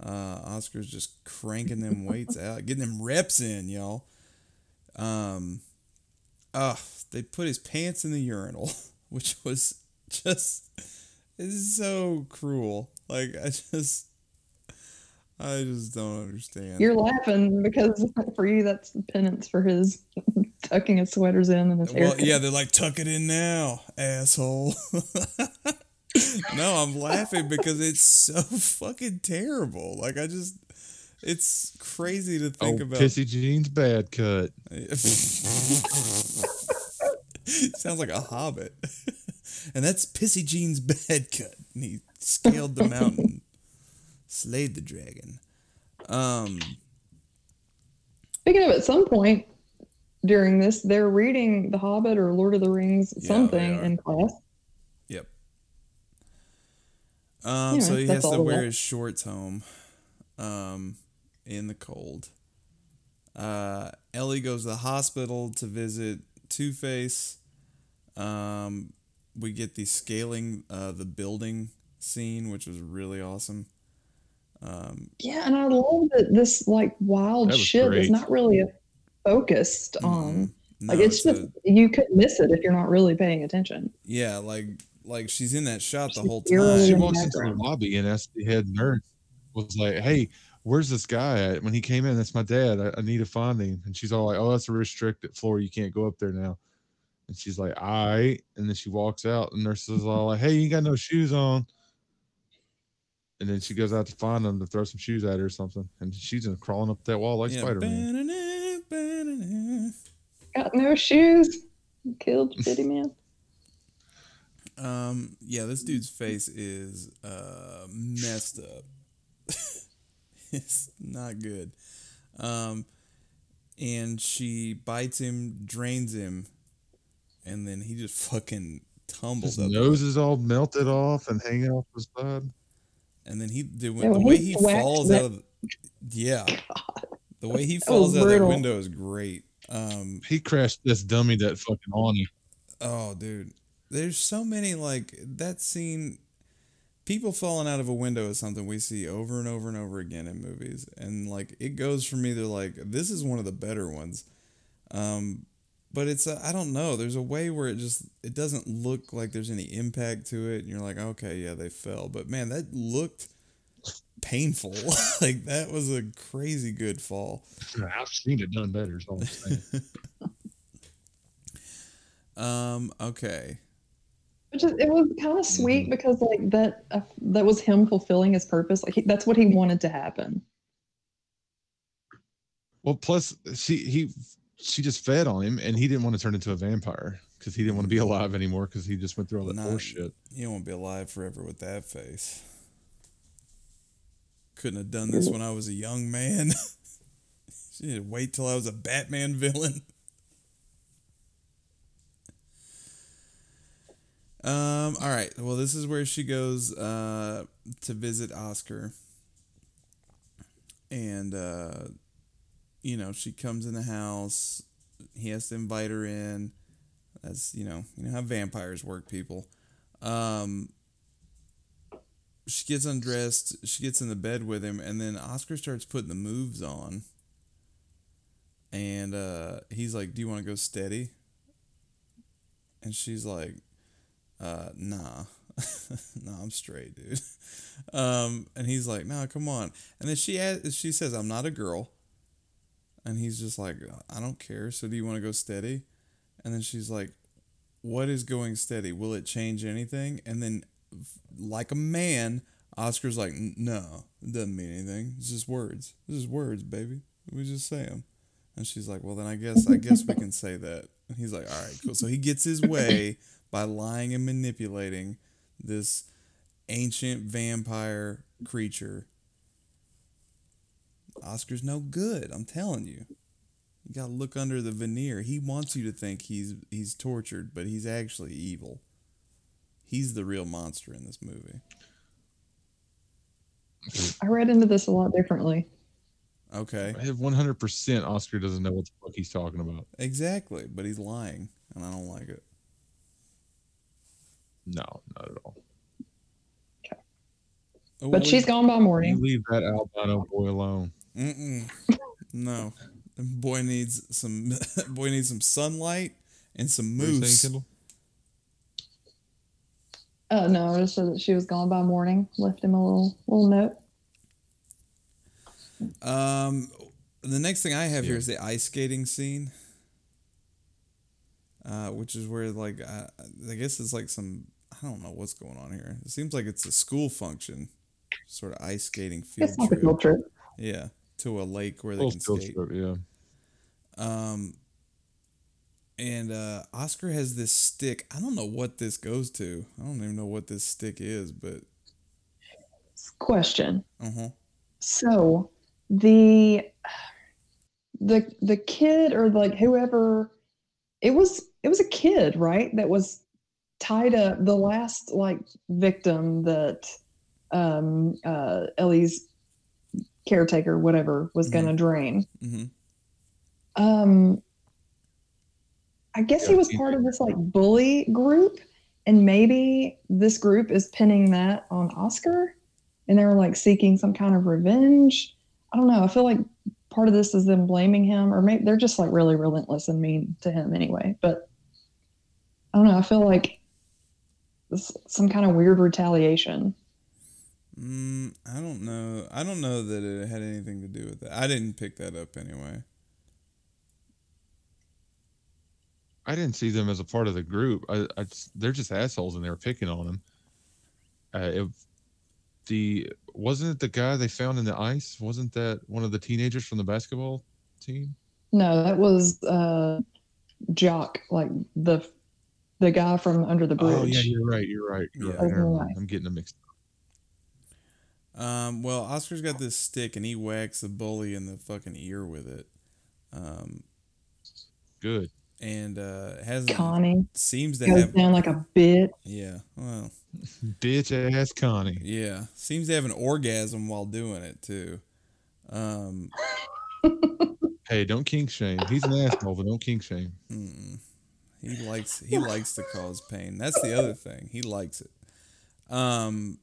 Uh, Oscar's just cranking them weights out, getting them reps in, y'all. Um, uh, they put his pants in the urinal, which was just is so cruel. Like I just. I just don't understand. You're laughing because for you, that's the penance for his tucking his sweaters in and his hair. Well, yeah, they're like, tuck it in now, asshole. no, I'm laughing because it's so fucking terrible. Like, I just, it's crazy to Oh, think about. Pissy Jean's bad cut. Sounds like a hobbit. and that's Pissy Jean's bad cut. And he scaled the mountain, slayed the dragon. Um, Speaking of, at some point during this, they're reading The Hobbit or Lord of the Rings, Yeah, something in class. Yep. Um, so he has to wear his shorts home, um, in the cold. Uh, Ellie goes to the hospital to visit Two Face. Um, we get the scaling uh, the building scene, which was really awesome. Um, Yeah, and I love that this like wild shit great. is not really focused on. No, like it's, a- just you couldn't miss it if you're not really paying attention. yeah, like like she's in that shot the She's whole time. She walks into the lobby and asked the head nurse, was like, "Hey, where's this guy at?" When he came in, that's my dad. I, I need to find him. And she's all like, "Oh, that's a restricted floor. You can't go up there now." And she's like, "All right." And then she walks out. And nurse is all like, "Hey, you got no shoes on." And then she goes out to find him to throw some shoes at her or something. And she's just crawling up that wall like Yeah, Spider Man. ba-na-na, ba-na-na. Got no shoes. Killed Bitty Man. Um, yeah, this dude's face is uh messed up. it's not good. Um, and she bites him, drains him, and then he just fucking tumbles His up. nose is all melted off and hanging off his side. And then he the, Yeah, the way he he falls that- out of yeah, the way he falls out of that window is great. Um, He crashed this dummy that fucking on him. Oh, dude. There's so many like that scene. People falling out of a window is something we see over and over and over again in movies, and like it goes from either like this is one of the better ones, um, but it's I I don't know. There's a way where it just it doesn't look like there's any impact to it, and you're like, okay, yeah, they fell, but man, that looked painful. like that was a crazy good fall. I've seen it done better. Is all I'm. Um, okay. Which is, it was kind of sweet Mm-hmm. because like that uh, that was him fulfilling his purpose. Like he, that's what he wanted to happen. Well, plus she he she just fed on him, and he didn't want to turn into a vampire because he didn't want to be alive anymore because he just went through all that Not- horse shit. You won't be alive forever with that face. Couldn't have done this when I was a young man. she to wait till I was a Batman villain. Um, all right. Well, this is where she goes uh, to visit Oscar. And, uh, you know, she comes in the house. He has to invite her in. That's, you know, you know how vampires work, people. Um, she gets undressed. She gets in the bed with him, and then Oscar starts putting the moves on. And uh, he's like, "Do you want to go steady?" And she's like, uh, "Nah, nah, I'm straight, dude." Um, and he's like, "Nah, come on." And then she ad- she says, "I'm not a girl." And he's just like, "I don't care." So do you want to go steady? And then she's like, what is going steady? Will it change anything? And then, like a man, Oscar's like, no, it doesn't mean anything. It's just words. It's just words, baby. We just say them. And she's like, well, then I guess I guess we can say that. And he's like, all right, cool. So he gets his way by lying and manipulating this ancient vampire creature. Oscar's no good. I'm telling you. You gotta look under the veneer. He wants you to think he's he's tortured, but he's actually evil. He's the real monster in this movie. I read into this a lot differently. Okay, I have 100% Oscar doesn't know what the fuck he's talking about. exactly, but he's lying, and I don't like it. No, not at all. Oh, But she's gone by You morning. leave that albino boy alone. Mm-mm. No, boy needs some. boy needs some sunlight and some What are you saying, moose. Kendall? Uh, no, I just said that she was gone by morning. Left him a little little note. Um, the next thing I have here Yeah. is the ice skating scene. Uh, which is where like I, I guess it's like some I don't know what's going on here. It seems like it's a school function, sort of ice skating field It's like a field trip. Yeah, to a lake where they can skate. trip, yeah. Um, and uh, Oscar has this stick. I don't know what this goes to. I don't even know what this stick is, but Question. uh huh. So the the the kid or like whoever it was it was a kid, right? That was tied up the last like victim that um uh Ellie's caretaker, whatever, was gonna drain. hmm Um I guess he was part of this like bully group, and maybe this group is pinning that on Oscar, and they're like seeking some kind of revenge. I don't know. I feel like part of this is them blaming him, or maybe they're just like really relentless and mean to him anyway. But I don't know. I feel like it's some kind of weird retaliation. Mm, I don't know. I don't know that it had anything to do with that. I didn't pick that up anyway. I didn't see them as a part of the group. I, I just- they're just assholes, and they were picking on them. Uh, it, the wasn't it the guy they found in the ice? Wasn't that one of the teenagers from the basketball team? No, that was uh, Jock, like the the guy from under the bridge. Oh yeah, you're right. You're right. You're Yeah. right. Never mind. right. I'm getting them mixed. up. Um, well, Oscar's got this stick and he whacks the bully in the fucking ear with it. Um, Good. and uh, has Connie seems to goes have down like a bitch. yeah, well, Bitch ass Connie. yeah, seems to have an orgasm while doing it too. Um, Hey, don't kink shame. He's an asshole, but don't kink shame. mm, he likes he likes to cause pain. That's the other thing. He likes it. Um,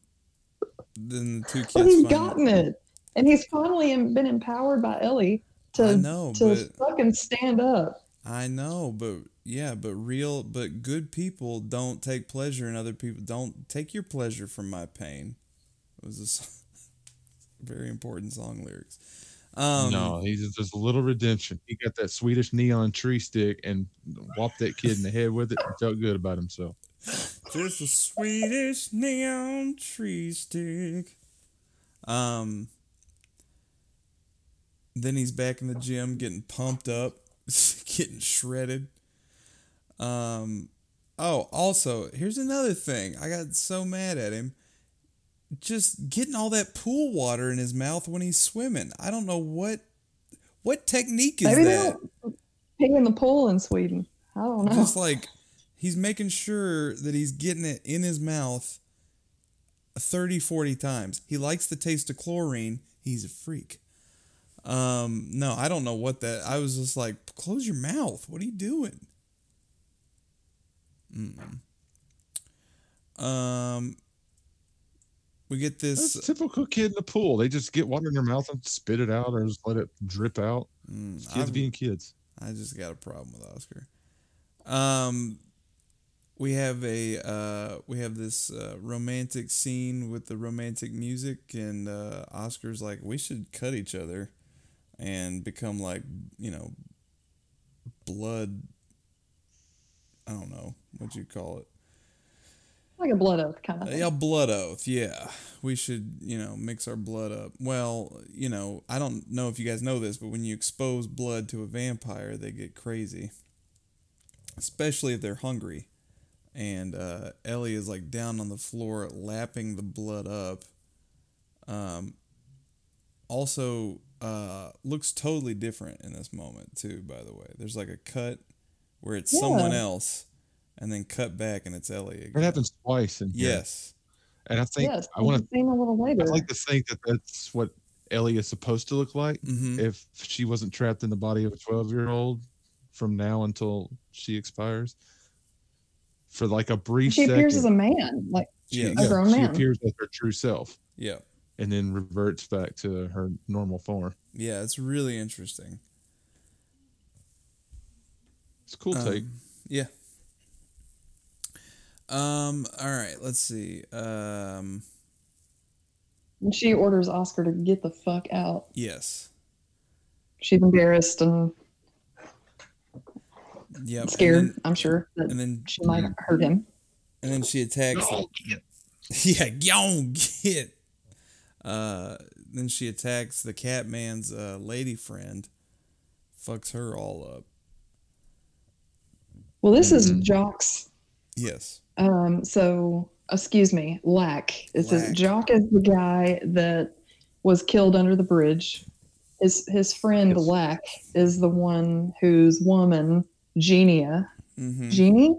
then the two kids. But he's find- gotten it, and he's finally been empowered by Ellie I to know, to but fucking stand up. I know, but yeah, but real, but good people don't take pleasure in other people. Don't take your pleasure from my pain. It was a s- very important song lyrics. Um, no, he's just a little redemption. He got that Swedish neon tree stick and whopped that kid in the head with it and felt good about himself. Just a Swedish neon tree stick. Um. Then he's back in the gym, getting pumped up, getting shredded. Um. Oh, also, here's another thing. I got so mad at him. Just getting all that pool water in his mouth when he's swimming. I don't know what what technique is Maybe they don't pee in the pool in Sweden. I don't know. Just like he's making sure that he's getting it in his mouth 30, 40 times. He likes the taste of chlorine. He's a freak. Um, no, I don't know what that. I was just like, close your mouth. What are you doing? Mm. Um, we get That's this. a typical kid in the pool. They just get water in their mouth and spit it out or just let it drip out. Mm, Kids I've- being kids. I just got a problem with Oscar. Um, we have a uh, we have this uh, romantic scene with the romantic music, and uh, Oscar's like, we should cut each other, and become like you know, blood. I don't know what you call it. like a blood oath kind of. Uh, Yeah, blood oath. Yeah, we should you know mix our blood up. Well, you know, I don't know if you guys know this, but when you expose blood to a vampire, they get crazy, especially if they're hungry. And uh, Ellie is like down on the floor, lapping the blood up. Um, also, uh, looks totally different in this moment too. By the way, there's like a cut where it's someone else, and then cut back and it's Ellie again. It happens twice. In here. Yes. And I think yes, I want to. seen a little later. I like to think that that's what Ellie is supposed to look like Mm-hmm. if she wasn't trapped in the body of a 12 year old from now until she expires. For like a brief she second, appears as a man, like Yeah. a grown man. she appears as her true self Yeah. and then reverts back to her normal form. Yeah, it's really interesting. It's a cool take. Um, yeah. Um. All right. Let's see. Um. and she orders Oscar to get the fuck out. Yes. She's embarrassed and Yep. and scared. then- I'm sure that And then, she might hurt him. and then she attacks. the- yeah. Go get. Uh. Then she attacks the Catman's uh, lady friend. Fucks her all up. Well, this is Mhm. Jock's. Yes. Um, so excuse me, Lack. It says Jock is the guy that was killed under the bridge. His his friend Yes. Lack is the one whose woman Genia Mm-hmm. Genie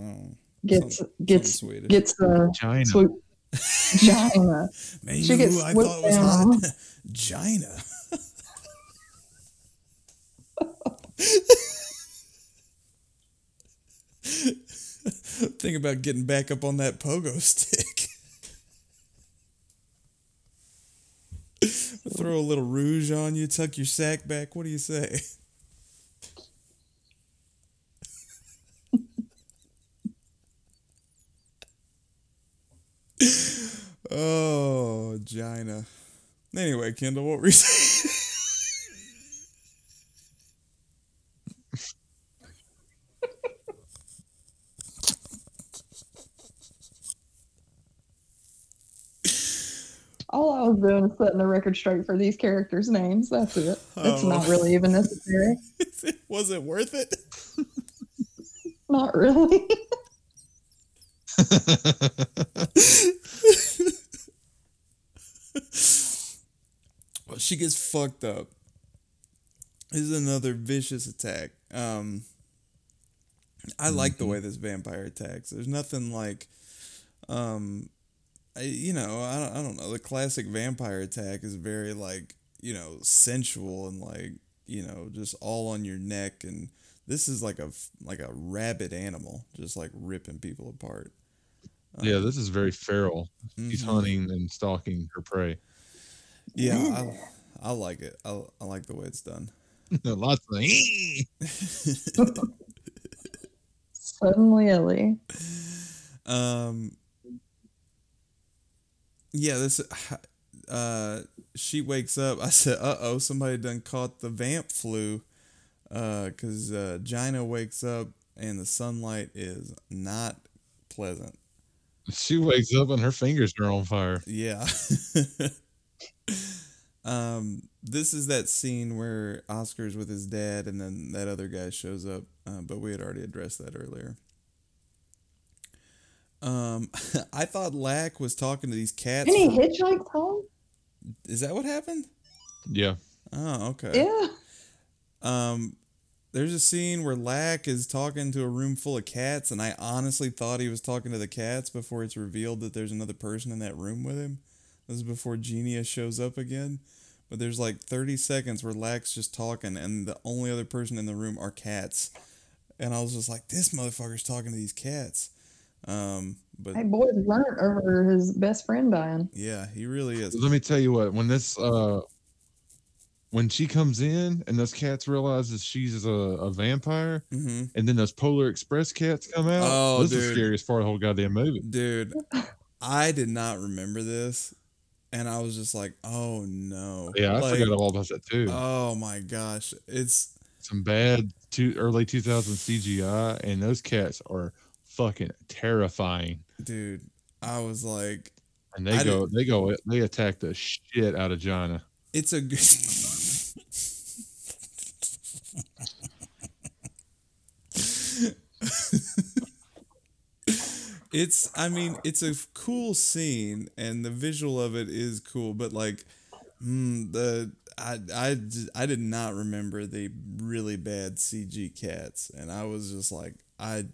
oh, gets Some- gets something gets the China. swoop. Gina. Man, she gets I whipped thought was down. hot. Gina. Think about getting back up on that pogo stick. Throw a little rouge on you, tuck your sack back. What do you say? Oh, Gina. Anyway, Kendall, what were you saying? All I was doing is setting the record straight for these characters' names. That's it. It's Oh. not really even necessary. Was it worth it? Not really. well, she gets fucked up. This is another vicious attack. Um, I like the way this vampire attacks. There's nothing like, um, I, you know, I don't, I don't know. The classic vampire attack is very like, you know, sensual and like, you know, just all on your neck. And this is like a like a rabid animal, just like ripping people apart. Yeah, this is very feral. He's Mhm. hunting and stalking her prey. Yeah, I, I like it. I, I like the way it's done. Lots of Suddenly, Ellie. Um. Yeah, this. Uh, she wakes up. I said, "Uh oh, somebody done caught the vamp flu." Uh, cause uh, Gina wakes up and the sunlight is not pleasant. She wakes up and her fingers are on fire. Yeah. um, this is that scene where Oscar's with his dad, and then that other guy shows up. Uh, but we had already addressed that earlier. Um, I thought Lack was talking to these cats. And he for- home? is that what happened? Yeah. Oh, okay. Yeah. Um, there's a scene where Lack is talking to a room full of cats, and I honestly thought he was talking to the cats before it's revealed that there's another person in that room with him. This is before Genia shows up again. But there's like 30 seconds where Lack's just talking, and the only other person in the room are cats. And I was just like, this motherfucker's talking to these cats. Um, but Hey, boy learned over his best friend dying. yeah, he really is. Let me tell you what, when this uh when she comes in and those cats realizes she's a, a vampire hmm and then those Polar Express cats come out. Oh, this is dude. the scariest part of the whole goddamn movie. Dude, I did not remember this. And I was just like, oh no. Yeah, I Like, forgot all about that too. Oh my gosh. It's Some bad two early 2000 CGI and those cats are fucking terrifying. dude, I was like, And they I go they go they attack the shit out of Jana. it's a good It's I mean, it's a cool scene and the visual of it is cool, but like mm, the I did not remember the really bad CG cats and I was just like I I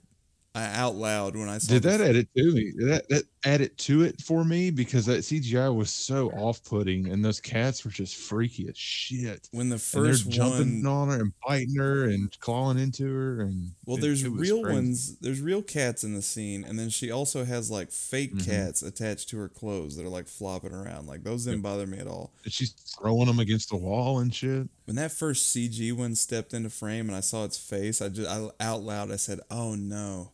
out loud when I saw Did that add it to me? That that added to it for me because that CGI was so off-putting, and those cats were just freaky as shit. when the first And they're first jumping on her and biting her and clawing into her, and Well, it- there's it real crazy. ones. There's real cats in the scene, and then she also has like fake Mhm. cats attached to her clothes that are like flopping around. Like those didn't bother me at all. And She's throwing them against the wall and shit. When that first CG one stepped into frame and I saw its face, I just I, out loud I said, "Oh no!"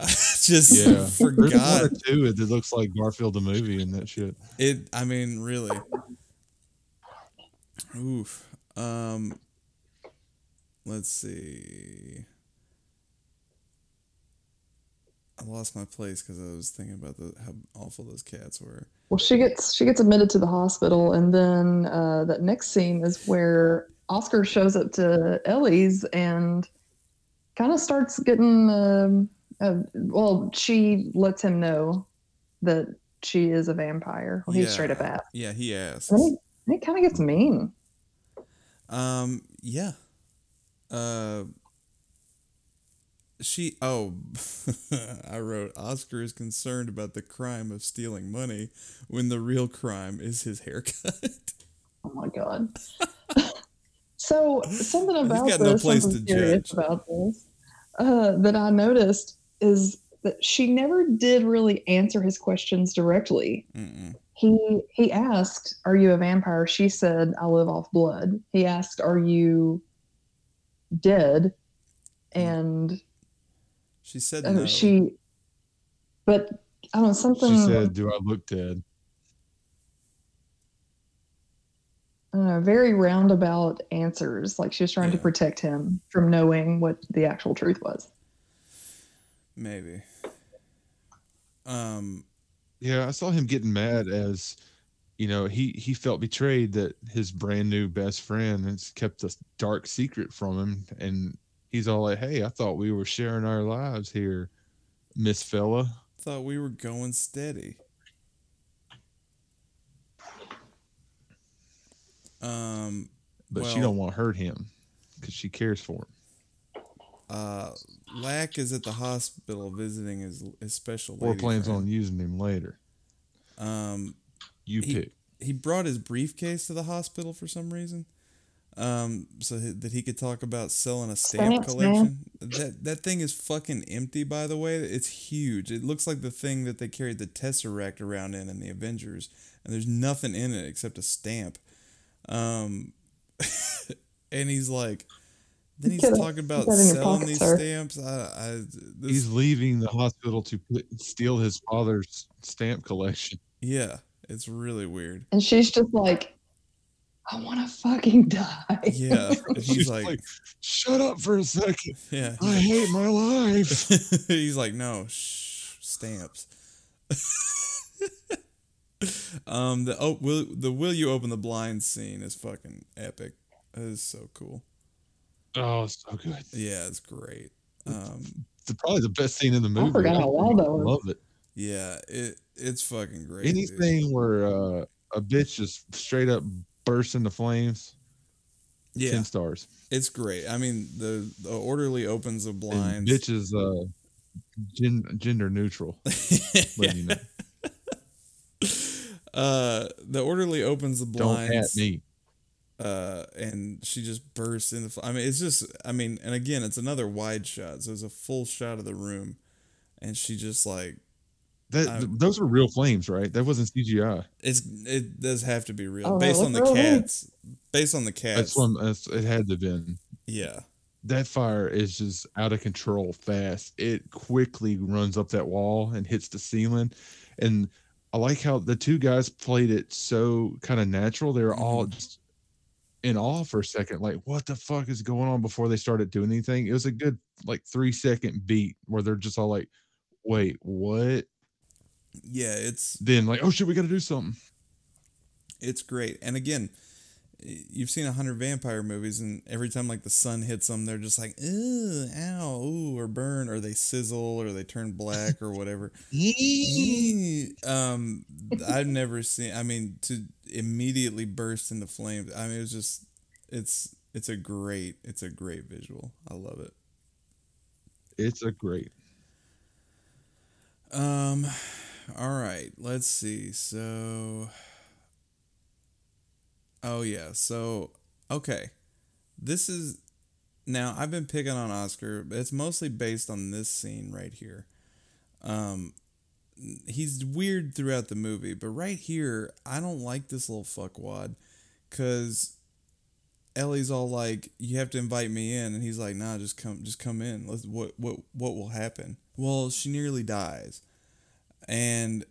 I just Yeah, there's one forgot or two that looks like Garfield the movie and that shit. it. I mean, really. Oof. Um. Let's see. I lost my place because I was thinking about the, how awful those cats were. Well, she gets she gets admitted to the hospital, and then uh, that next scene is where Oscar shows up to Ellie's and kind of starts getting. Um, uh, well, she lets him know that she is a vampire. Well, he's straight up Yeah. asks. Yeah, he asked. And he, and he kind of gets mean. Um, yeah. Uh, she. Oh, I wrote. Oscar is concerned about the crime of stealing money, when the real crime is his haircut. Oh my god. so something He's about got no this, place something to curious judge. about this, uh, that I noticed is that she never did really answer his questions directly. Mm-mm. he he asked, "Are you a vampire?" She said, "I live off blood." He asked, "Are you dead?" And She said uh, no. she, but I don't know something. She said, "Do I look dead?" I don't know, very roundabout answers. Like she was trying to protect him from knowing what the actual truth was. Maybe. Um. Yeah, I saw him getting mad as you know he he felt betrayed that his brand new best friend has kept a dark secret from him, and he's all like, "Hey, I thought we were sharing our lives here, Miss Fella." Thought we were going steady. Um. But she don't want to hurt him because she cares for him. Uh. Lacke is at the hospital visiting his his special Or plans friend. on using him later. Um. You He- pick. he brought his briefcase to the hospital for some reason um so he- that he could talk about selling a stamp Stamps, collection that that thing is fucking empty by the way it's huge it looks like the thing that they carried the tesseract around in in the avengers and there's nothing in it except a stamp um and he's like then he's talking about get that in your selling pocket, these sir. stamps I, I this, He's leaving the hospital to put, steal his father's stamp collection. yeah it's really weird And she's just like, I want to fucking die. yeah and he's She's like "Shut up for a second. yeah I hate my life." He's like, no, shh, stamps. um, the oh, will the will you open the blind scene is fucking epic. It is so cool. Oh, so good. Yeah, it's great. Um, It's probably the best scene in the movie. I forgot how wild that was. Love it. yeah, it it's fucking great. dude. Anything where uh, a bitch just straight up bursts into flames, Yeah, ten stars. it's great. I mean, the the orderly opens the And blinds. bitch is uh, gen- gender neutral. Let you know. uh, the orderly opens the blinds. Don't at me. Uh, and she just bursts into. fl- I mean, it's just. I mean, and again, it's another wide shot, so it's a full shot of the room, and she just like That I- th- those were real flames, right? That wasn't CGI. it's. It does have to be real Oh, based on the real, man. cats. Based on the cats, That's one. That's, it had to have been. yeah, That fire is just out of control fast. It quickly runs up that wall and hits the ceiling. And I like how the two guys played it so kind of natural. They're all Mm-hmm. just in awe for a second, like, what the fuck is going on before they started doing anything? It was a good like three second beat where they're just all like, wait, what? yeah. It's Then like, oh shit, we gotta do something. it's great, and again. You've seen a hundred vampire movies, and every time like the sun hits them, they're just like, "Ooh, ow, ooh," or burn, or they sizzle, or they turn black, or whatever. um, I've never seen. I mean, to immediately burst into flames. I mean, it was just. It's it's a great it's a great visual. I love it. It's a great. Um, all right. Let's see. So. Oh yeah. So okay, this is now I've been picking on Oskar, but it's mostly based on this scene right here. Um, he's weird throughout the movie, but right here, I don't like this little fuckwad, cause Eli's all like, "You have to invite me in," and he's like, "Nah, just come, just come in. Let's what what what will happen?" Well, she nearly dies, and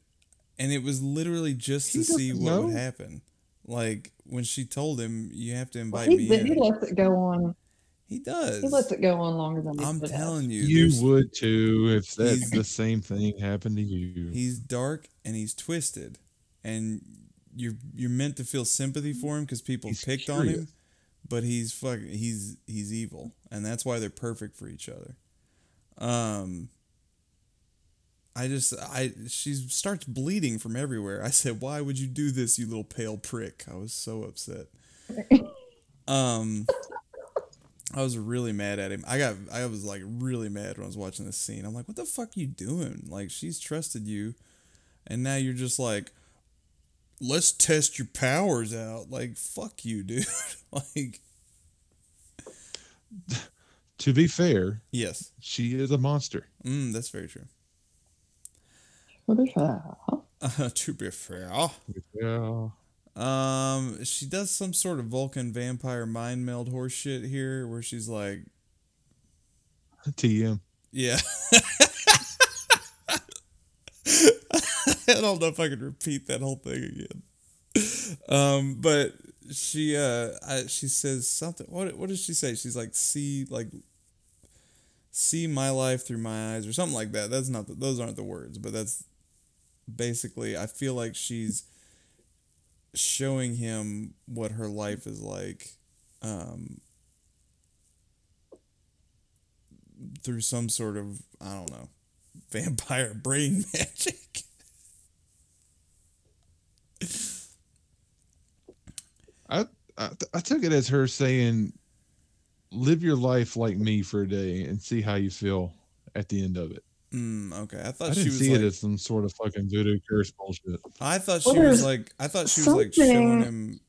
and it was literally just He to see what would happen. Like when she told him, "You have to invite he, me he in," lets it go on. He does. He lets it go on longer than I'm telling you, You would too if that's the same thing happened to you. He's dark and he's twisted, and you're you're meant to feel sympathy for him because people He's picked on him, but he's fuck he's he's evil, and that's why they're perfect for each other. Um, I just I she starts bleeding from everywhere. I said, "Why would you do this, you little pale prick?" I was so upset. um. I was really mad at him. I got I was like really mad when I was watching this scene. I'm like, what the fuck you doing? Like she's trusted you and now you're just like let's test your powers out. Like fuck you, dude. like to be fair, yes. she is a monster. Mm, that's very true. What is that? Uh, to be fair, Yeah. Um, she does some sort of Vulcan vampire mind meld horse shit here, where she's like, TM. yeah. I don't know if I could repeat that whole thing again. Um, but she uh, I, she says something. What what does she say? She's like, see, like, see my life through my eyes, or something like that. That's not the, those aren't the words, but that's basically. I feel like she's showing him what her life is like, um, through some sort of I don't know, vampire brain magic. I, I I took it as her saying, "Live your life like me for a day and see how you feel at the end of it." Mm, okay, I thought I she didn't was see like. it as some sort of fucking voodoo curse bullshit. I thought she Well, was like. I thought she was like showing him.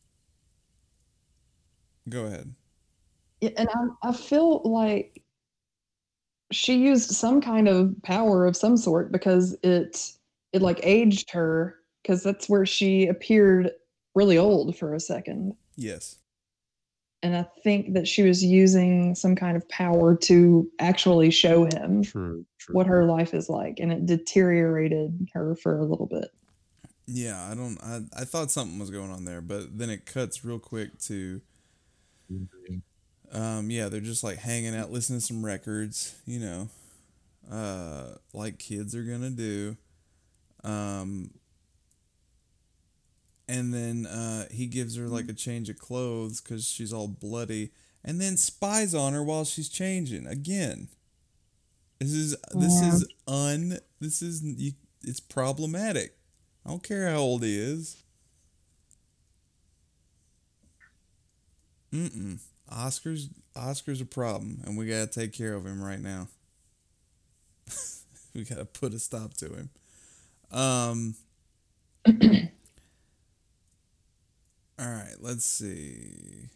Go ahead. Yeah, and I, I feel like she used some kind of power of some sort because it it like aged her because that's where she appeared really old for a second Yes. And i think that she was using some kind of power to actually show him True. True. what her life is like and it deteriorated her for a little bit Yeah, I don't. I I thought something was going on there, but then it cuts real quick to. Um, yeah, they're just like hanging out, listening to some records, you know, uh, like kids are gonna do. Um, and then uh, he gives her like a change of clothes because she's all bloody, and then spies on her while she's changing again. This is this Yeah. is un. This is you. It's problematic. I don't care how old he is. Mm-mm. Oskar's Oskar's a problem, and we gotta take care of him right now. we gotta put a stop to him. Um. all right, let's see.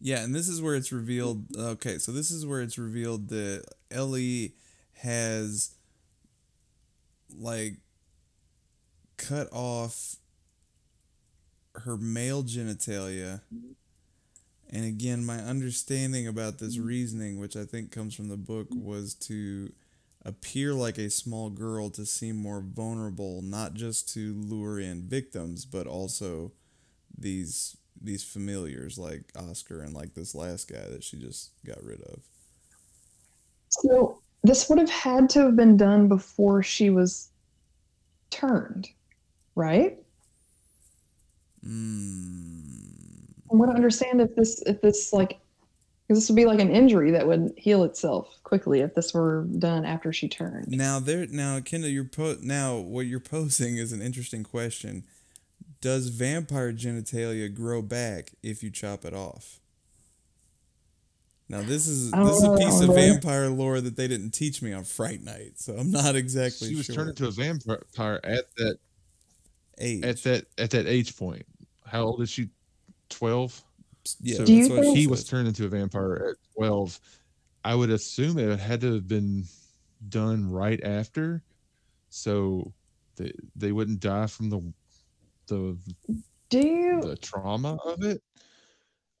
Yeah, and this is where it's revealed. Okay, so this is where it's revealed that Eli has like cut off her male genitalia. And again, my understanding about this mm-hmm. reasoning, which I think comes from the book, mm-hmm. was to appear like a small girl to seem more vulnerable, not just to lure in victims, but also these these familiars like Oskar and like this last guy that she just got rid of. so this would have had to have been done before she was turned right Mm. I want to understand if this if this like because this would be like an injury that would heal itself quickly if this were done after she turned. Now there now Kendall, you're po- now what you're posing is an interesting question. Does vampire genitalia grow back if you chop it off? Now this is this is a piece of oh, vampire lore that they didn't teach me on Fright Night, so I'm not exactly she was sure. turned into a vampire at that age. at that at that age point. How old is she? Twelve. yeah, So Do you that's what he was turned into a vampire at twelve. I would assume it had to have been done right after, so they they wouldn't die from the the Do you? the trauma of it.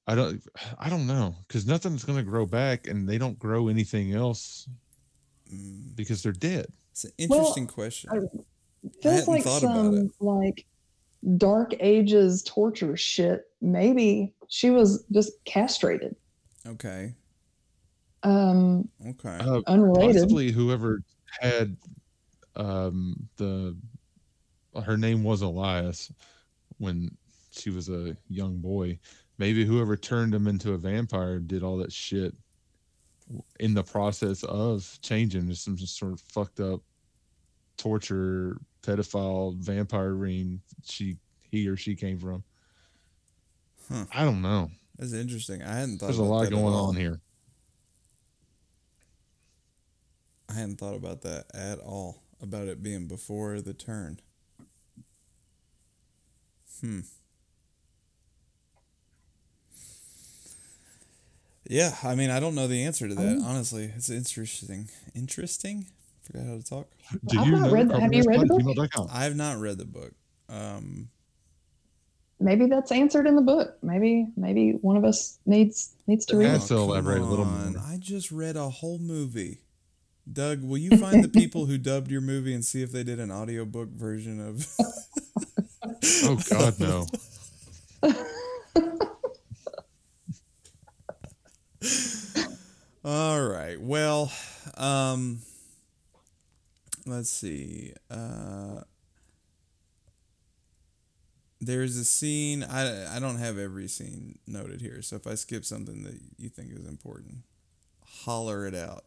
I don't I don't know because nothing's gonna grow back and they don't grow anything else Mm, because they're dead. it's an interesting question. I- I Feels hadn't like thought about some it. like dark ages torture shit. Maybe she was just castrated. Okay, Um, okay. Uh, unrelated. possibly whoever had um the her name was Elias when she was a young boy. Maybe whoever turned him into a vampire did all that shit in the process of changing. Just some sort of fucked up torture, pedophile, vampire ring she he or she came from. Huh. I don't know. That's interesting. I hadn't thought. There's a lot going on here. I hadn't thought about that at all. About it being before the turn. Hmm. Yeah, I mean, I don't know the answer to that. Honestly, it's interesting. Interesting. Forgot how to talk. Do I've you not read the- have you read the book? I have not read the book. Um, Maybe that's answered in the book. Maybe maybe one of us needs needs to read Has it. to come elaborate a little more. I just read a whole movie. Doug, will you find the people who dubbed your movie and see if they did an audiobook version of Oh God, no. All right. Well, um let's see. Uh there's a scene I I don't have every scene noted here. So if I skip something that you think is important, holler it out.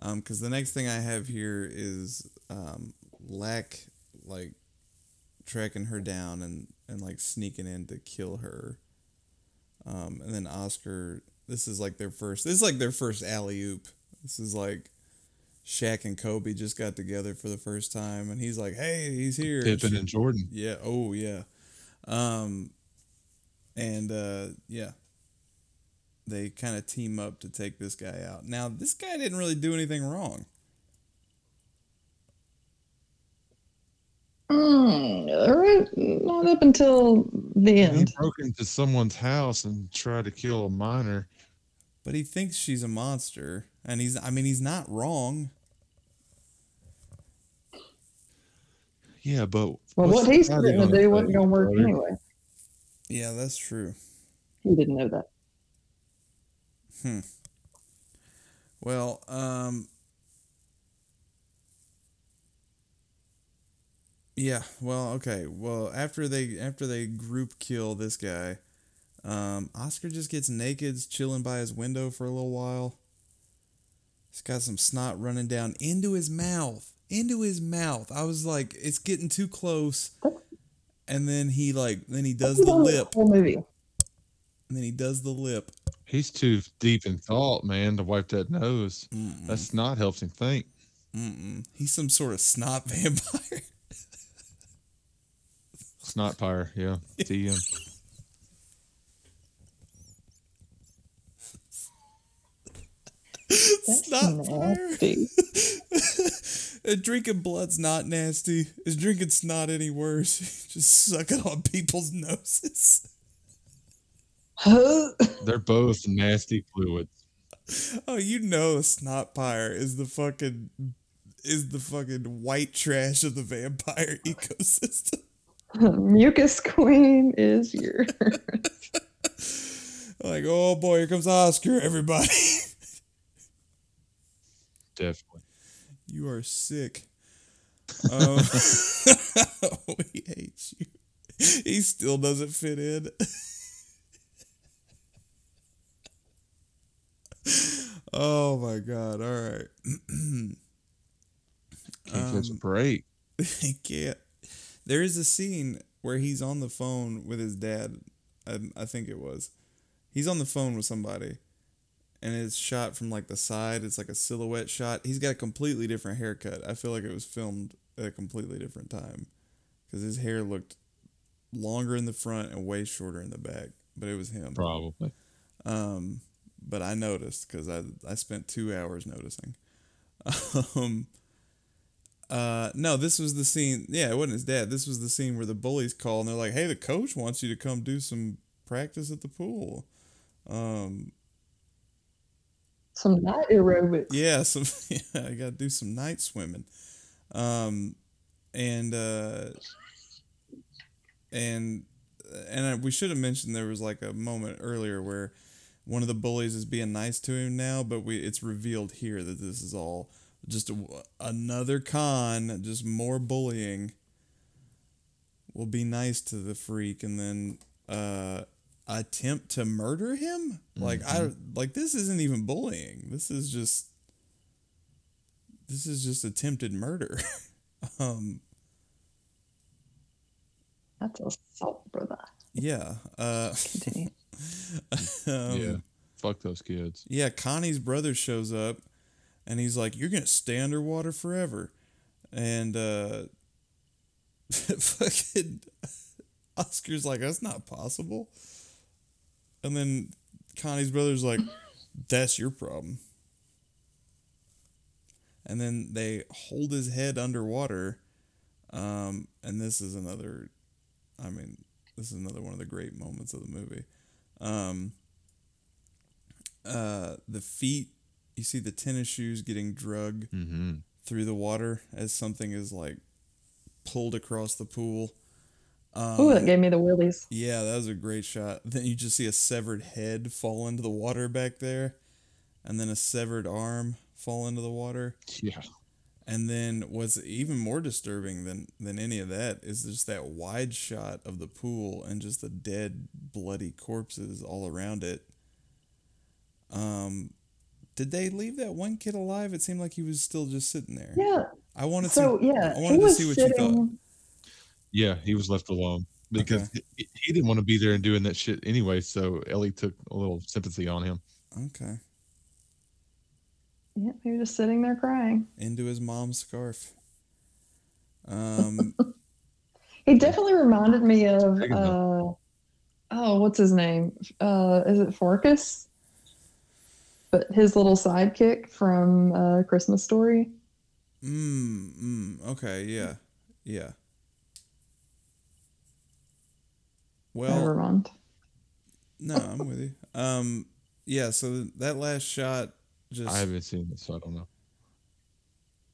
Um cuz the next thing I have here is um Lacke like tracking her down and and like sneaking in to kill her. Um, and then Oskar, this is like their first. This is like their first alley oop. This is like Shaq and Kobe just got together for the first time, and he's like, "Hey, he's here." Pippen and Jordan. yeah. Oh yeah. Um, and uh, yeah, they kind of team up to take this guy out. Now, this guy didn't really do anything wrong. Mm, all right, not up until the end. He end. broke into someone's house and tried to kill a minor. But he thinks she's a monster, and he's. I mean, he's not wrong. Yeah, but Well, what he's going to do wasn't going to work brother? anyway. Yeah, that's true. He didn't know that. Hmm. Well, um Yeah, well, okay. Well, after they after they group kill this guy, um Oskar just gets naked, chilling by his window for a little while. He's got some snot running down into his mouth. Into his mouth. I was like, it's getting too close. And then he like then he does the lip. Whole movie. And then he does the lip. He's too deep in thought, man, to wipe that nose. Mm-mm. That's not helps him think. Mm-mm. He's some sort of snot vampire. Snot pyre, yeah. TM. That's snot fire. nasty. And drinking blood's not nasty. Is drinking snot any worse? Just sucking on people's noses. Huh? They're both nasty fluids. Oh, you know, snot pyre is the fucking is the fucking white trash of the vampire ecosystem. Mucus queen is your. Like, oh boy, here comes Oskar, everybody. Definitely. You are sick. Um, we hate you. He still doesn't fit in. oh my god! All right, Can't catch a Um, break. he can't. There is a scene where he's on the phone with his dad. I, I think it was. He's on the phone with somebody, and it's shot from like the side. It's like a silhouette shot. He's got a completely different haircut. I feel like it was filmed at a completely different time, because his hair looked longer in the front and way shorter in the back. But it was him. Probably. Um, but I noticed because I I spent two hours noticing. Um, uh, no, this was the scene. Yeah, it wasn't his dad. This was the scene where the bullies call and they're like, "Hey, the coach wants you to come do some practice at the pool." Um, Some night aerobics. yeah, some yeah, I got to do some night swimming. Um, and uh, and and I, we should have mentioned there was like a moment earlier where one of the bullies is being nice to him now, but we it's revealed here that this is all just a, another con, just more bullying. Will be nice to the freak and then uh attempt to murder him? Like I like this isn't even bullying. This is just this is just attempted murder. um That's assault, brother. yeah. Uh Continue. um, yeah. Fuck those kids. Yeah, Conny's brother shows up and he's like, You're gonna stay underwater forever. And uh fucking Oskar's like, That's not possible. And then Conny's brother's like, That's your problem. and then they hold his head underwater. Um, and this is another, I mean, this is another one of the great moments of the movie. Um, uh, the feet, you see the tennis shoes getting drug Mm-hmm. through the water as something is like pulled across the pool. Um, Oh, that gave me the willies. yeah, that was a great shot. Then you just see a severed head fall into the water back there, and then a severed arm fall into the water. Yeah. And then what's even more disturbing than than any of that is just that wide shot of the pool and just the dead, bloody corpses all around it. Um, did they leave that one kid alive? It seemed like he was still just sitting there. Yeah. I wanted So to. yeah, I he wanted to was see what you thought. sitting. Yeah, he was left alone because he, he didn't want to be there and doing that shit anyway. So Eli took a little sympathy on him. Okay. Yeah, he was just sitting there crying. Into his mom's scarf. Um. He definitely reminded me of uh, oh, what's his name? Uh, is it Farkus? But his little sidekick from uh, Christmas Story. Mm, mm, okay, yeah. Yeah. Never Well, mind. no, I'm with you. Um yeah, so that last shot just I haven't seen this, so I don't know.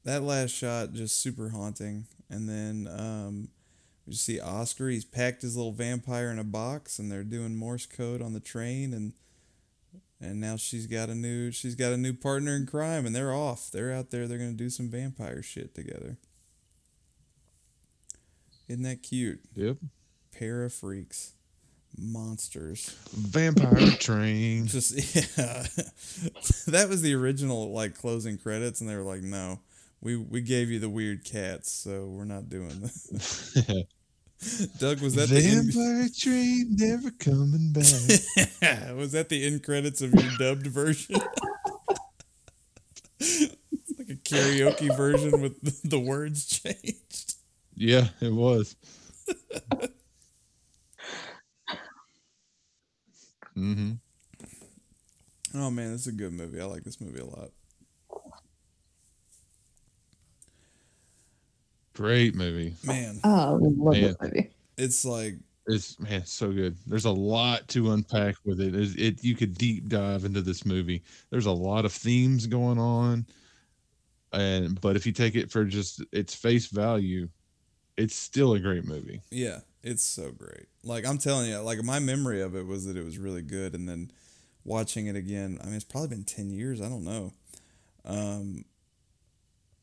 that last shot just super haunting. And then um you see Oskar, he's packed his little vampire in a box and they're doing Morse code on the train and and now she's got a new she's got a new partner in crime and they're off. They're out there, they're gonna do some vampire shit together. Isn't that cute? Yep. pair of freaks, monsters. Vampire train. Just yeah, that was the original like closing credits, and they were like, "No, we we gave you the weird cats, so we're not doing this." Doug, was that the end, Vampire train never coming back. was that the end credits of your dubbed version? like a karaoke version with the, the words changed. yeah, it was. mm-hmm. Oh man, this is a good movie. I like this movie a lot. Great movie. Man, Oh, love this Man. movie. it's like It's man, it's so good. There's a lot to unpack with it. It, it. You could deep dive into this movie. There's a lot of themes going on, and but if you take it for just its face value, it's still a great movie. Yeah, it's so great. Like I'm telling you, like my memory of it was that it was really good, and then watching it again. I mean, it's probably been ten years. I don't know. Um,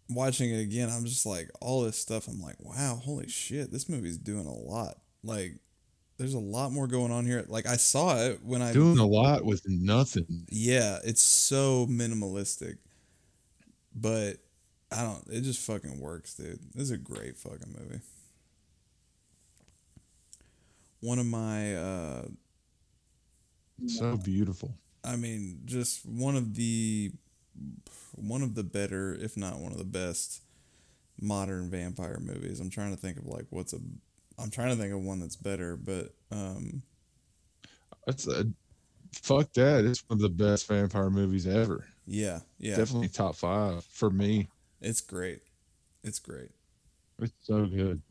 watching it again, I'm just like all this stuff. I'm like, wow, holy shit, this movie's doing a lot. Like, there's a lot more going on here. Like I saw it when I Doing a lot with nothing. yeah, it's so minimalistic, but I don't. It just fucking works, dude. This is a great fucking movie. One of my, uh, So beautiful. I mean, just one of the, one of the better, if not one of the best, modern vampire movies. I'm trying to think of like what's a, I'm trying to think of one that's better, but um, That's a fuck that. It's one of the best vampire movies ever. yeah, yeah, Definitely top five for me. it's great, it's great. It's so good.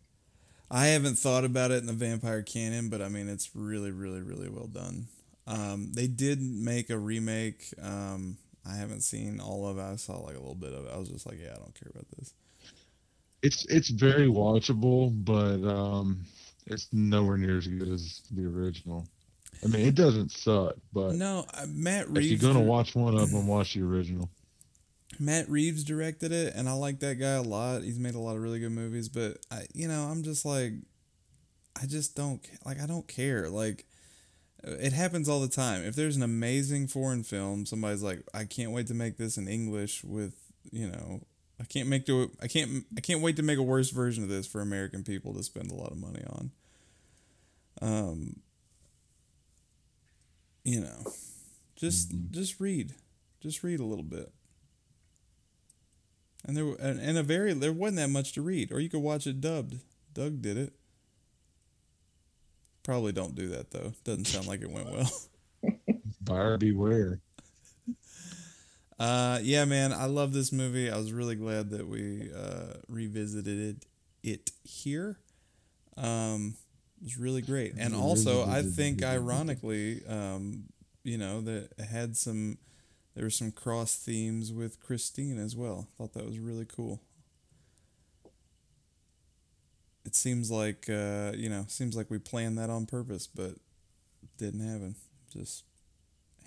I haven't thought about it in the vampire canon, but I mean it's really, really, really well done. Um, they did make a remake. Um, I haven't seen all of it. I saw like a little bit of it. I was just like, yeah, I don't care about this. It's it's very watchable, but um, it's nowhere near as good as the original. I mean, it doesn't suck, but No, uh, Matt if Reeves. you're gonna watch one of them, watch the original. Matt Reeves directed it, and I like that guy a lot. He's made a lot of really good movies, but I, you know, I'm just like, I just don't like. I don't care. Like, it happens all the time. If there's an amazing foreign film, somebody's like, I can't wait to make this in English with, you know, I can't make to, I can't, I can't wait to make a worse version of this for American people to spend a lot of money on. Um, you know, just just read, just read a little bit. And there and, and a very there wasn't that much to read, or you could watch it dubbed. Doug did it. Probably don't do that though. Doesn't sound like it went well. Buyer beware. Uh, yeah, man, I love this movie. I was really glad that we uh, revisited it, it here. Um, it was really great, and also I think, ironically, um, you know, that had some. There were some cross themes with Christine as well. Thought that was really cool. It seems like uh, you know, seems like we planned that on purpose, but didn't happen. Just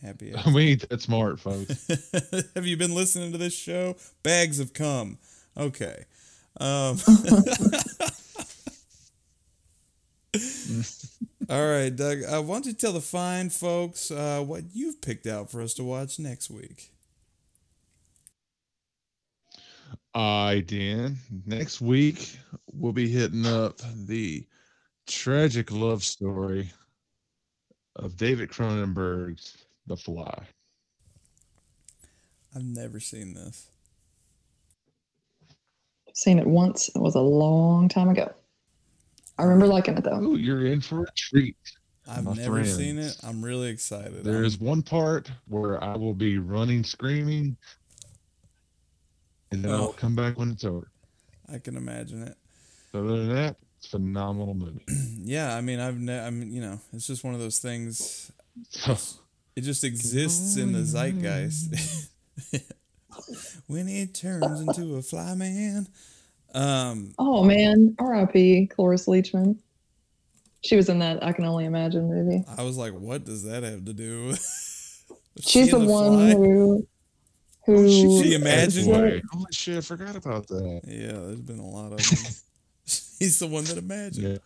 happy. we ain't that smart, folks. Have you been listening to this show? Bags have come. Okay. Um, all right, Doug. Uh, why don't you tell the fine folks uh, what you've picked out for us to watch next week? I did. Next week, we'll be hitting up the tragic love story of David Cronenberg's The Fly. I've never seen this. Seen it once. It was a long time ago. I remember liking it though. Ooh, you're in for a treat. I've never friends. seen it. I'm really excited. There I'm- is one part where I will be running, screaming, and then Oh. I'll come back when it's over. I can imagine it. Other than that, it's a phenomenal movie. Yeah, I mean, I've, ne- I mean, you know, it's just one of those things. So, It just exists in the zeitgeist. when it turns into a fly man. Um, Oh man, R.I.P. Cloris Leachman. She was in that I Can Only Imagine movie. I was like, what does that have to do? with She's the seeing one fly? Who who She imagined- Anyway, Holy shit, I forgot about that. Yeah, there's been a lot of them. He's the one that imagined. Yeah.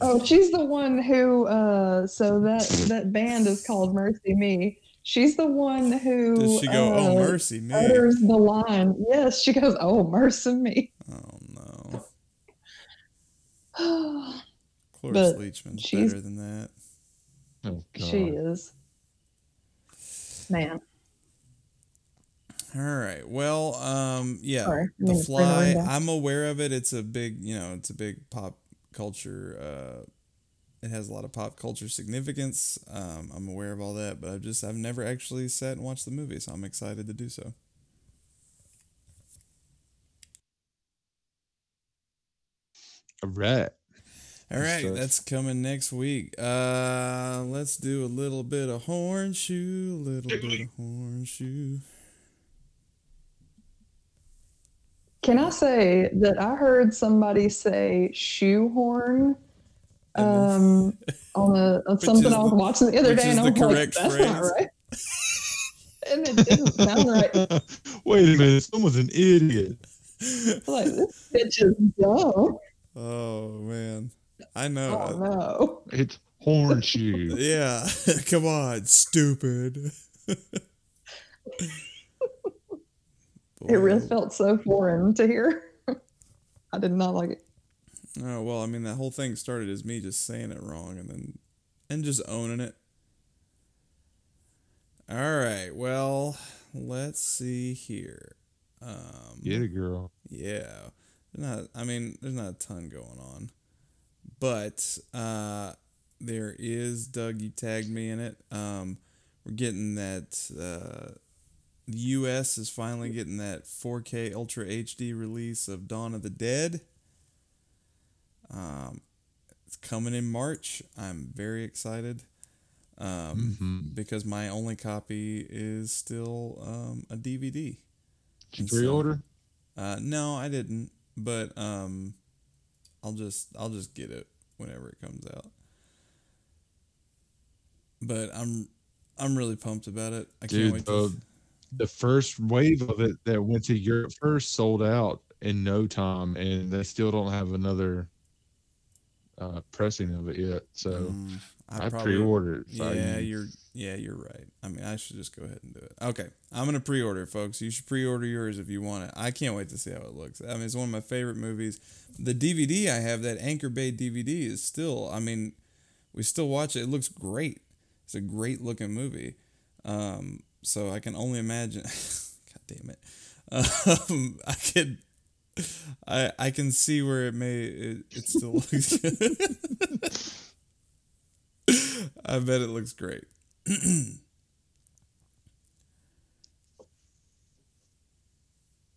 Oh, she's the one who. Uh, so that that band is called MercyMe. She's the one who. Does she go, uh, oh, mercy me? Utters the line. Yes, she goes, "Oh, mercy me." Oh, no. she Cloris But Leachman's she's- better than that. Oh, God. She is. Man, All right. Well, um, yeah. Sorry, the mean to bring Fly. I'm aware of it. It's a big, you know, it's a big pop culture. Uh, it has a lot of pop culture significance. Um, I'm aware of all that, but I've just I've never actually sat and watched the movie, so I'm excited to do so. All right. All Good that's coming next week. Uh, let's do a little bit of hornshoe, a little bit of hornshoe. Can I say that I heard somebody say shoehorn um, on a on something I was the- watching the other which day, is and I the was like, correct "That's not right," and it didn't sound right. Wait a minute. Someone's an idiot. Like, this bitch is dumb. Oh man, I know. Oh no. It's hornshoe. Yeah, come on, stupid. It really felt so foreign to hear. I did not like it. Oh well, I mean that whole thing started as me just saying it wrong and then and just owning it. All right, well, let's see here. Um, Get it, girl. Yeah. Not I mean, there's not a ton going on. But uh there is Doug, you tagged me in it. Um we're getting that uh the US is finally getting that 4K Ultra HD release of Dawn of the Dead. Um it's coming in March. I'm very excited. Um Mhm. because my only copy is still um a DVD. Did you And so- pre-order? Uh, no, I didn't, but um, I'll just I'll just get it whenever it comes out. But I'm I'm really pumped about it. I can't wait the, to. The first wave of it that went to Europe first sold out in no time, and they still don't have another uh, pressing of it yet. So Mm, I, probably- pre-ordered. So I Yeah, you're yeah you're right. I mean, I should just go ahead and do it. Okay, I'm gonna pre-order, folks. You should pre-order yours if you want it. I can't wait to see how it looks. I mean, it's one of my favorite movies. The DVD I have, that Anchor Bay DVD, is still. I mean, we still watch it. It looks great. It's a great looking movie. Um, so I can only imagine. God damn it. Um, I could. I I can see where it may it, it still looks. I bet it looks great.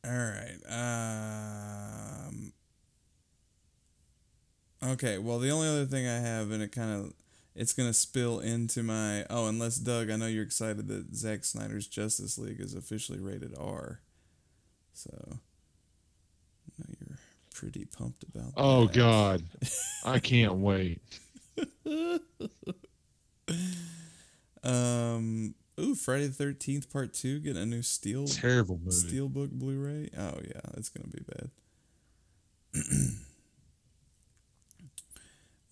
All right. Um. Okay. Well, the only other thing I have, and it kind of, it's gonna spill into my. Oh, unless Doug, I know you're excited that Zack Snyder's Justice League is officially rated R. So. I know you're pretty pumped about. That. Oh that. God, I can't wait. Um. Ooh, Friday the Thirteenth Part Two getting a new Steel Terrible movie. Steelbook Blu-ray. Oh yeah, it's gonna be bad.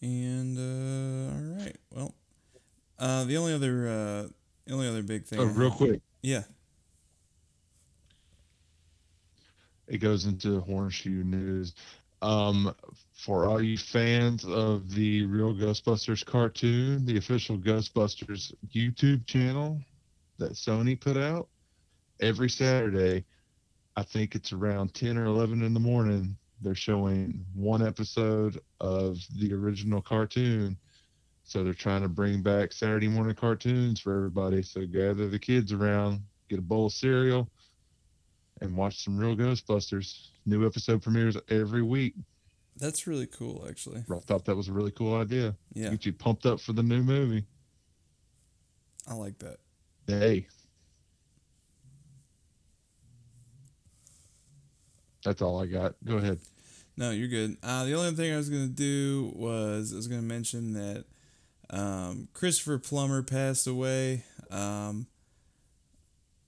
and uh, all right, well, uh, the only other uh, the only other big thing. Oh, real quick, Yeah. it goes into horseshoe news. Um, for all you fans of the Real Ghostbusters cartoon, the official Ghostbusters YouTube channel that Sony put out every Saturday, I think it's around 10 or 11 in the morning. They're showing one episode of the original cartoon. So they're trying to bring back Saturday morning cartoons for everybody. So gather the kids around, get a bowl of cereal, and watch some real Ghostbusters. New episode premieres every week. That's really cool, actually. I thought that was a really cool idea. Yeah, Get you pumped up for the new movie. I like that. Hey. That's all I got. Go ahead. No, you're good. Uh, the only thing I was gonna do was I was gonna mention that um, Christopher Plummer passed away, um,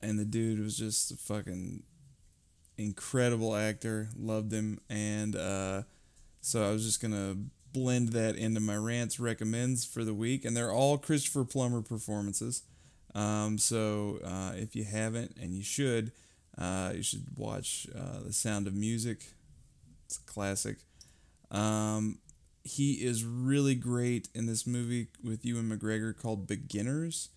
and the dude was just a fucking incredible actor. Loved him, and uh, so I was just gonna blend that into my rants recommends for the week, and they're all Christopher Plummer performances. Um, so uh, if you haven't, and you should, uh, you should watch uh, The Sound of Music. It's a classic. Um, he is really great in this movie with Ewan McGregor called Beginners.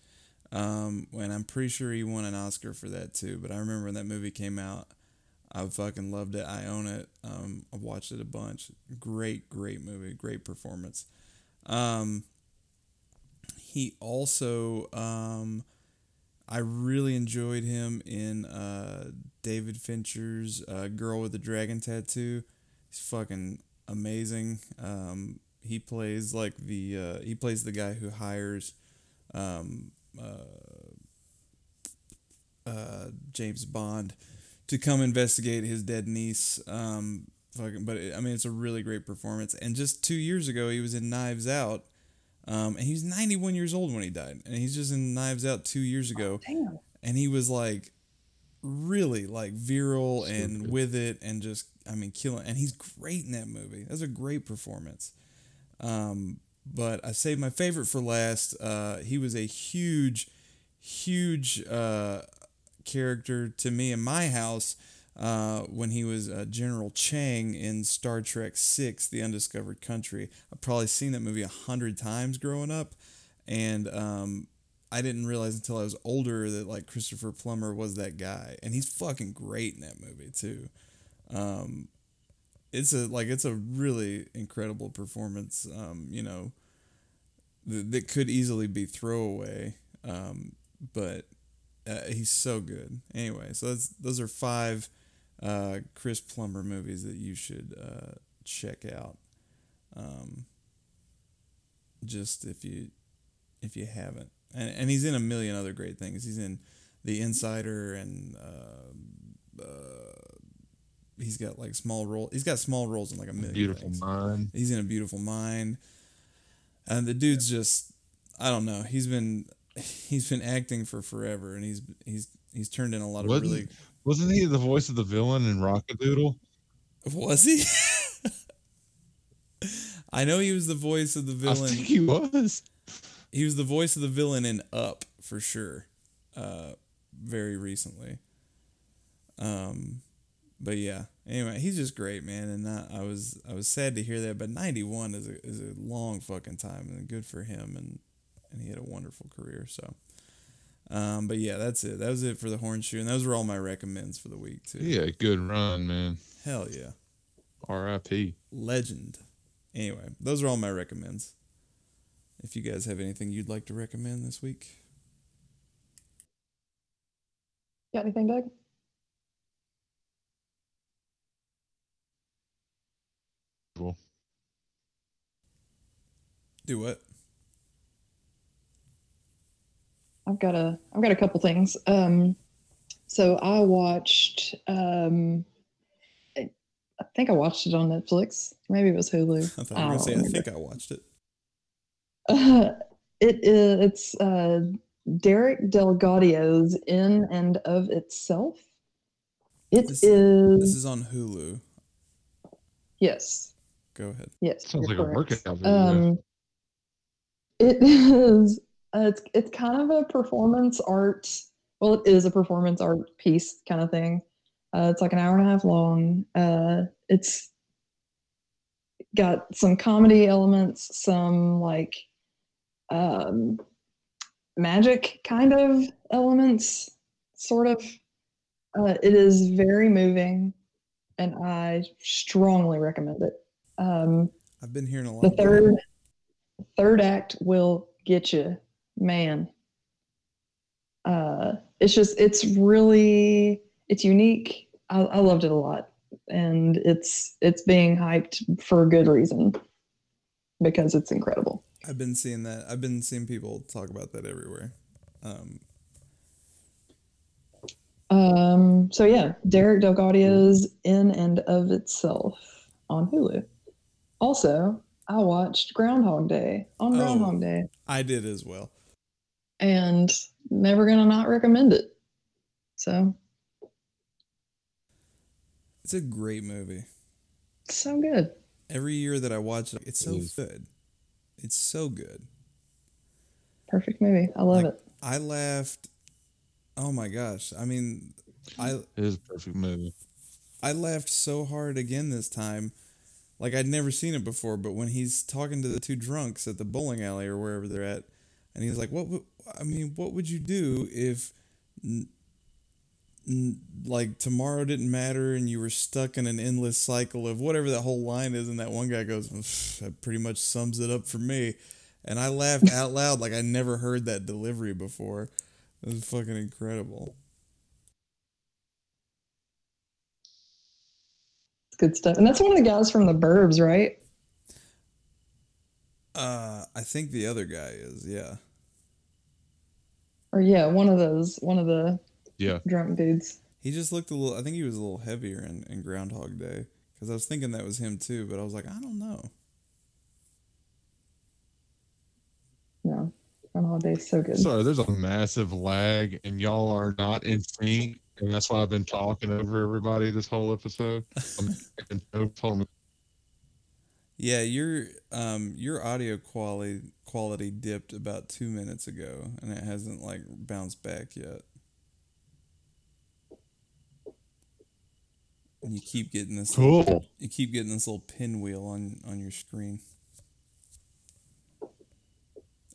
Um, and I'm pretty sure he won an Oscar for that too. But I remember when that movie came out, I fucking loved it. I own it. Um, I've watched it a bunch. Great, great movie. Great performance. Um, he also, um, I really enjoyed him in uh, David Fincher's uh, Girl with the Dragon Tattoo. He's fucking amazing. Um, he plays like the uh, he plays the guy who hires um, uh, uh, James Bond to come investigate his dead niece. Um, fucking, but it, I mean, it's a really great performance. And just two years ago, he was in Knives Out. Um, and he was 91 years old when he died. And he's just in Knives Out two years ago Damn. and he was like really like virile and with it and just I mean killing and he's great in that movie. That's a great performance. Um, but I saved my favorite for last. Uh, he was a huge, huge uh, character to me in my house uh, when he was uh, General Chang in Star Trek Six: The Undiscovered Country. I've probably seen that movie a hundred times growing up, and um, I didn't realize until I was older that like Christopher Plummer was that guy, and he's fucking great in that movie too. Um, it's a like it's a really incredible performance. Um, you know, that, that could easily be throwaway, um, but uh, he's so good. Anyway, so that's those are five uh, Chris Plummer movies that you should uh, check out. Um, just if you if you haven't, and and he's in a million other great things. He's in The Insider and. Uh, uh, he's got like small role. He's got small roles in like a million. Beautiful things. mind. He's in a beautiful mind, and the dude's just I don't know. He's been he's been acting for forever, and he's he's he's turned in a lot of Wasn't, really. Wasn't he the voice of the villain in Rock-a-Doodle? Was he? I know he was the voice of the I villain. think he was. he was the voice of the villain in Up for sure. Uh, very recently. Um, but yeah. Anyway, he's just great, man, and not, I was I was sad to hear that. But ninety one is a is a long fucking time, and good for him, and and he had a wonderful career. So. Um, but yeah, that's it. That was it for the horn shoe, and those were all my recommends for the week too. Yeah, good run, man. Hell yeah. R.I.P. Legend. Anyway, those are all my recommends. If you guys have anything you'd like to recommend this week, got anything, Doug? Do what? I've got a I've got a couple things. Um, so I watched. Um, I I think I watched it on Netflix. Maybe it was Hulu. I thought you were gonna don't say. I think I watched it. Uh, it is. It's uh, Derek DelGaudio's "In and of Itself." It This- is. This is on Hulu. yes. Go ahead. Yes. Sounds you're like a correct. workout video. Um, it is. Uh, it's it's kind of a performance art. Well, it is a performance art piece kind of thing. Uh, it's like an hour and a half long. Uh, it's got some comedy elements, some like um, magic kind of elements, sort of. Uh, it is very moving, and I strongly recommend it. Um, I've been hearing a lot. the third third act will get you man uh it's just it's really it's unique I, I loved it a lot and it's it's being hyped for a good reason because it's incredible I've been seeing that. I've been seeing people talk about that everywhere. Um, um so yeah derek DelGaudio's in and of itself on hulu also i watched groundhog day on Oh. groundhog day I did as well. And never gonna not recommend it. So It's a great movie. so good. Every year that I watch it, it's so It is. good. It's so good. Perfect movie. I love Like- it. I laughed. Oh my gosh! I mean, I it is a perfect movie. I laughed so hard again this time. Like I'd never seen it before, but when he's talking to the two drunks at the bowling alley or wherever they're at, and he's like, "What? would I mean, what would you do if, n- n- like, tomorrow didn't matter and you were stuck in an endless cycle of whatever that whole line is?" And that one guy goes, "That pretty much sums it up for me." And I laughed out loud like I never heard that delivery before. It was fucking incredible. It's good stuff. And that's one of the guys from the Burbs, right? Uh, I think the other guy is, yeah. Or yeah, one of those, one of the Yeah. drunk dudes. He just looked a little. I think he was a little heavier in, in Groundhog Day because I was thinking that was him too, but I was like, I don't know. No, Groundhog Day is so good. Sorry, there's a massive lag, and y'all are not in sync, and that's why I've been talking over everybody this whole episode. I'm taking notes on- Yeah, your um your audio quality quality dipped about two minutes ago, and it hasn't like bounced back yet. And you keep getting this. Cool. You keep getting this little pinwheel on on your screen.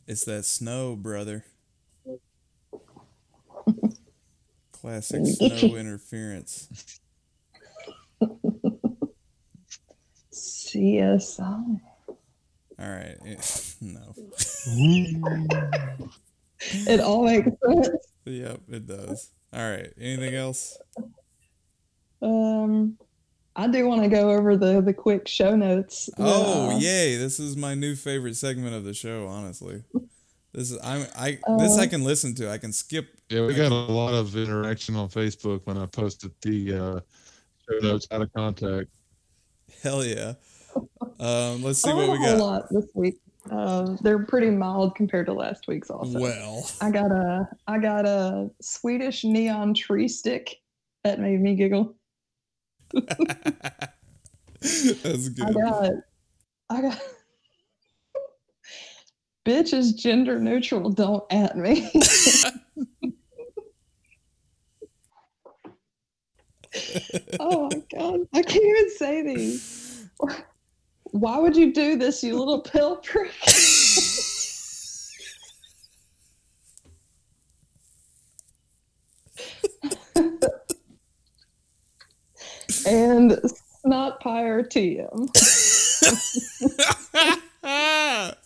It's that snow, brother. Classic snow interference. CSI. All right. no. It all makes sense. Yep, it does. All right. Anything else? Um, I do want to go over the the quick show notes. that, Oh, uh, yay! This is my new favorite segment of the show. Honestly, this is I I this Uh, I can listen to. I can skip. Yeah, we got a lot of interaction on Facebook when I posted the uh, show notes out of contact. Hell yeah. Um, let's see what we have a lot this week. Uh, they're pretty mild compared to last week's. Also, Well, I got a I got a Swedish neon tree stick that made me giggle. that's good. I got I got bitch is gender neutral. Don't at me. oh my god, I can't even say these. Why would you do this, you little pill prick? and snot pyre TM.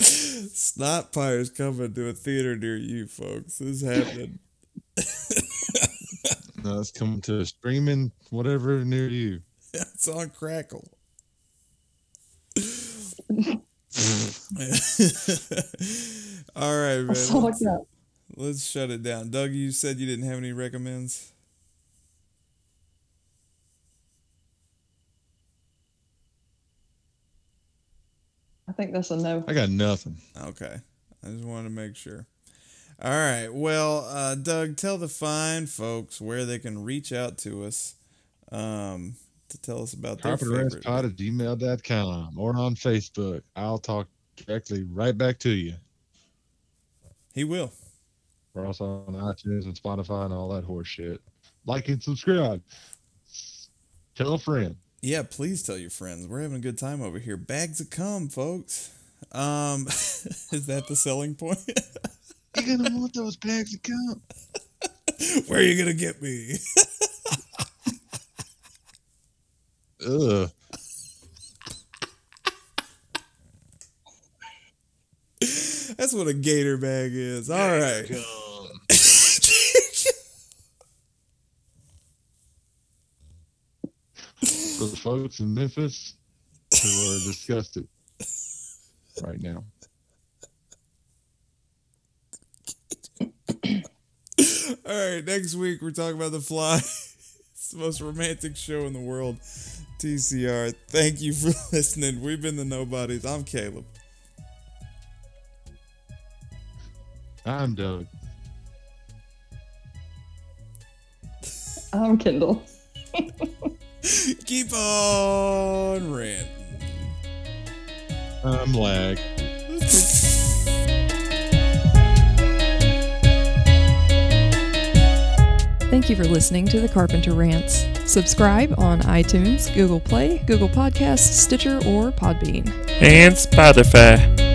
Snot Pyre's coming to a theater near you, folks. This is happening. No, it's coming to a streaming whatever near you. It's on Crackle. All right, man. That's all I Let's, got. let's shut it down. Doug, you said you didn't have any recommends. I think that's a no. I got nothing. Okay. I just wanted to make sure. All right. Well, uh, Doug, tell the fine folks where they can reach out to us um, to tell us about favorite. Carpenterrantspod at gmail.com or on Facebook. I'll talk directly right back to you. He will. We're also on iTunes and Spotify and all that horse shit. Like and subscribe. Tell a friend. Yeah, please tell your friends. We're having a good time over here. Bags of cum, folks. Um, is that the selling point? You're gonna want those bags of cum. Where are you gonna get me? Ugh. That's what a gator bag is. All right. For the folks in Memphis who are disgusted right now. All right. Next week we're talking about the fly. it's the most romantic show in the world. TCR. Thank you for listening. We've been the nobodies. I'm Caleb. I'm Doug. I'm Kendall. Keep on ranting. I'm Lag. Thank you for listening to the Carpenter Rants. Subscribe on iTunes, Google Play, Google Podcasts, Stitcher, or Podbean. and Spotify.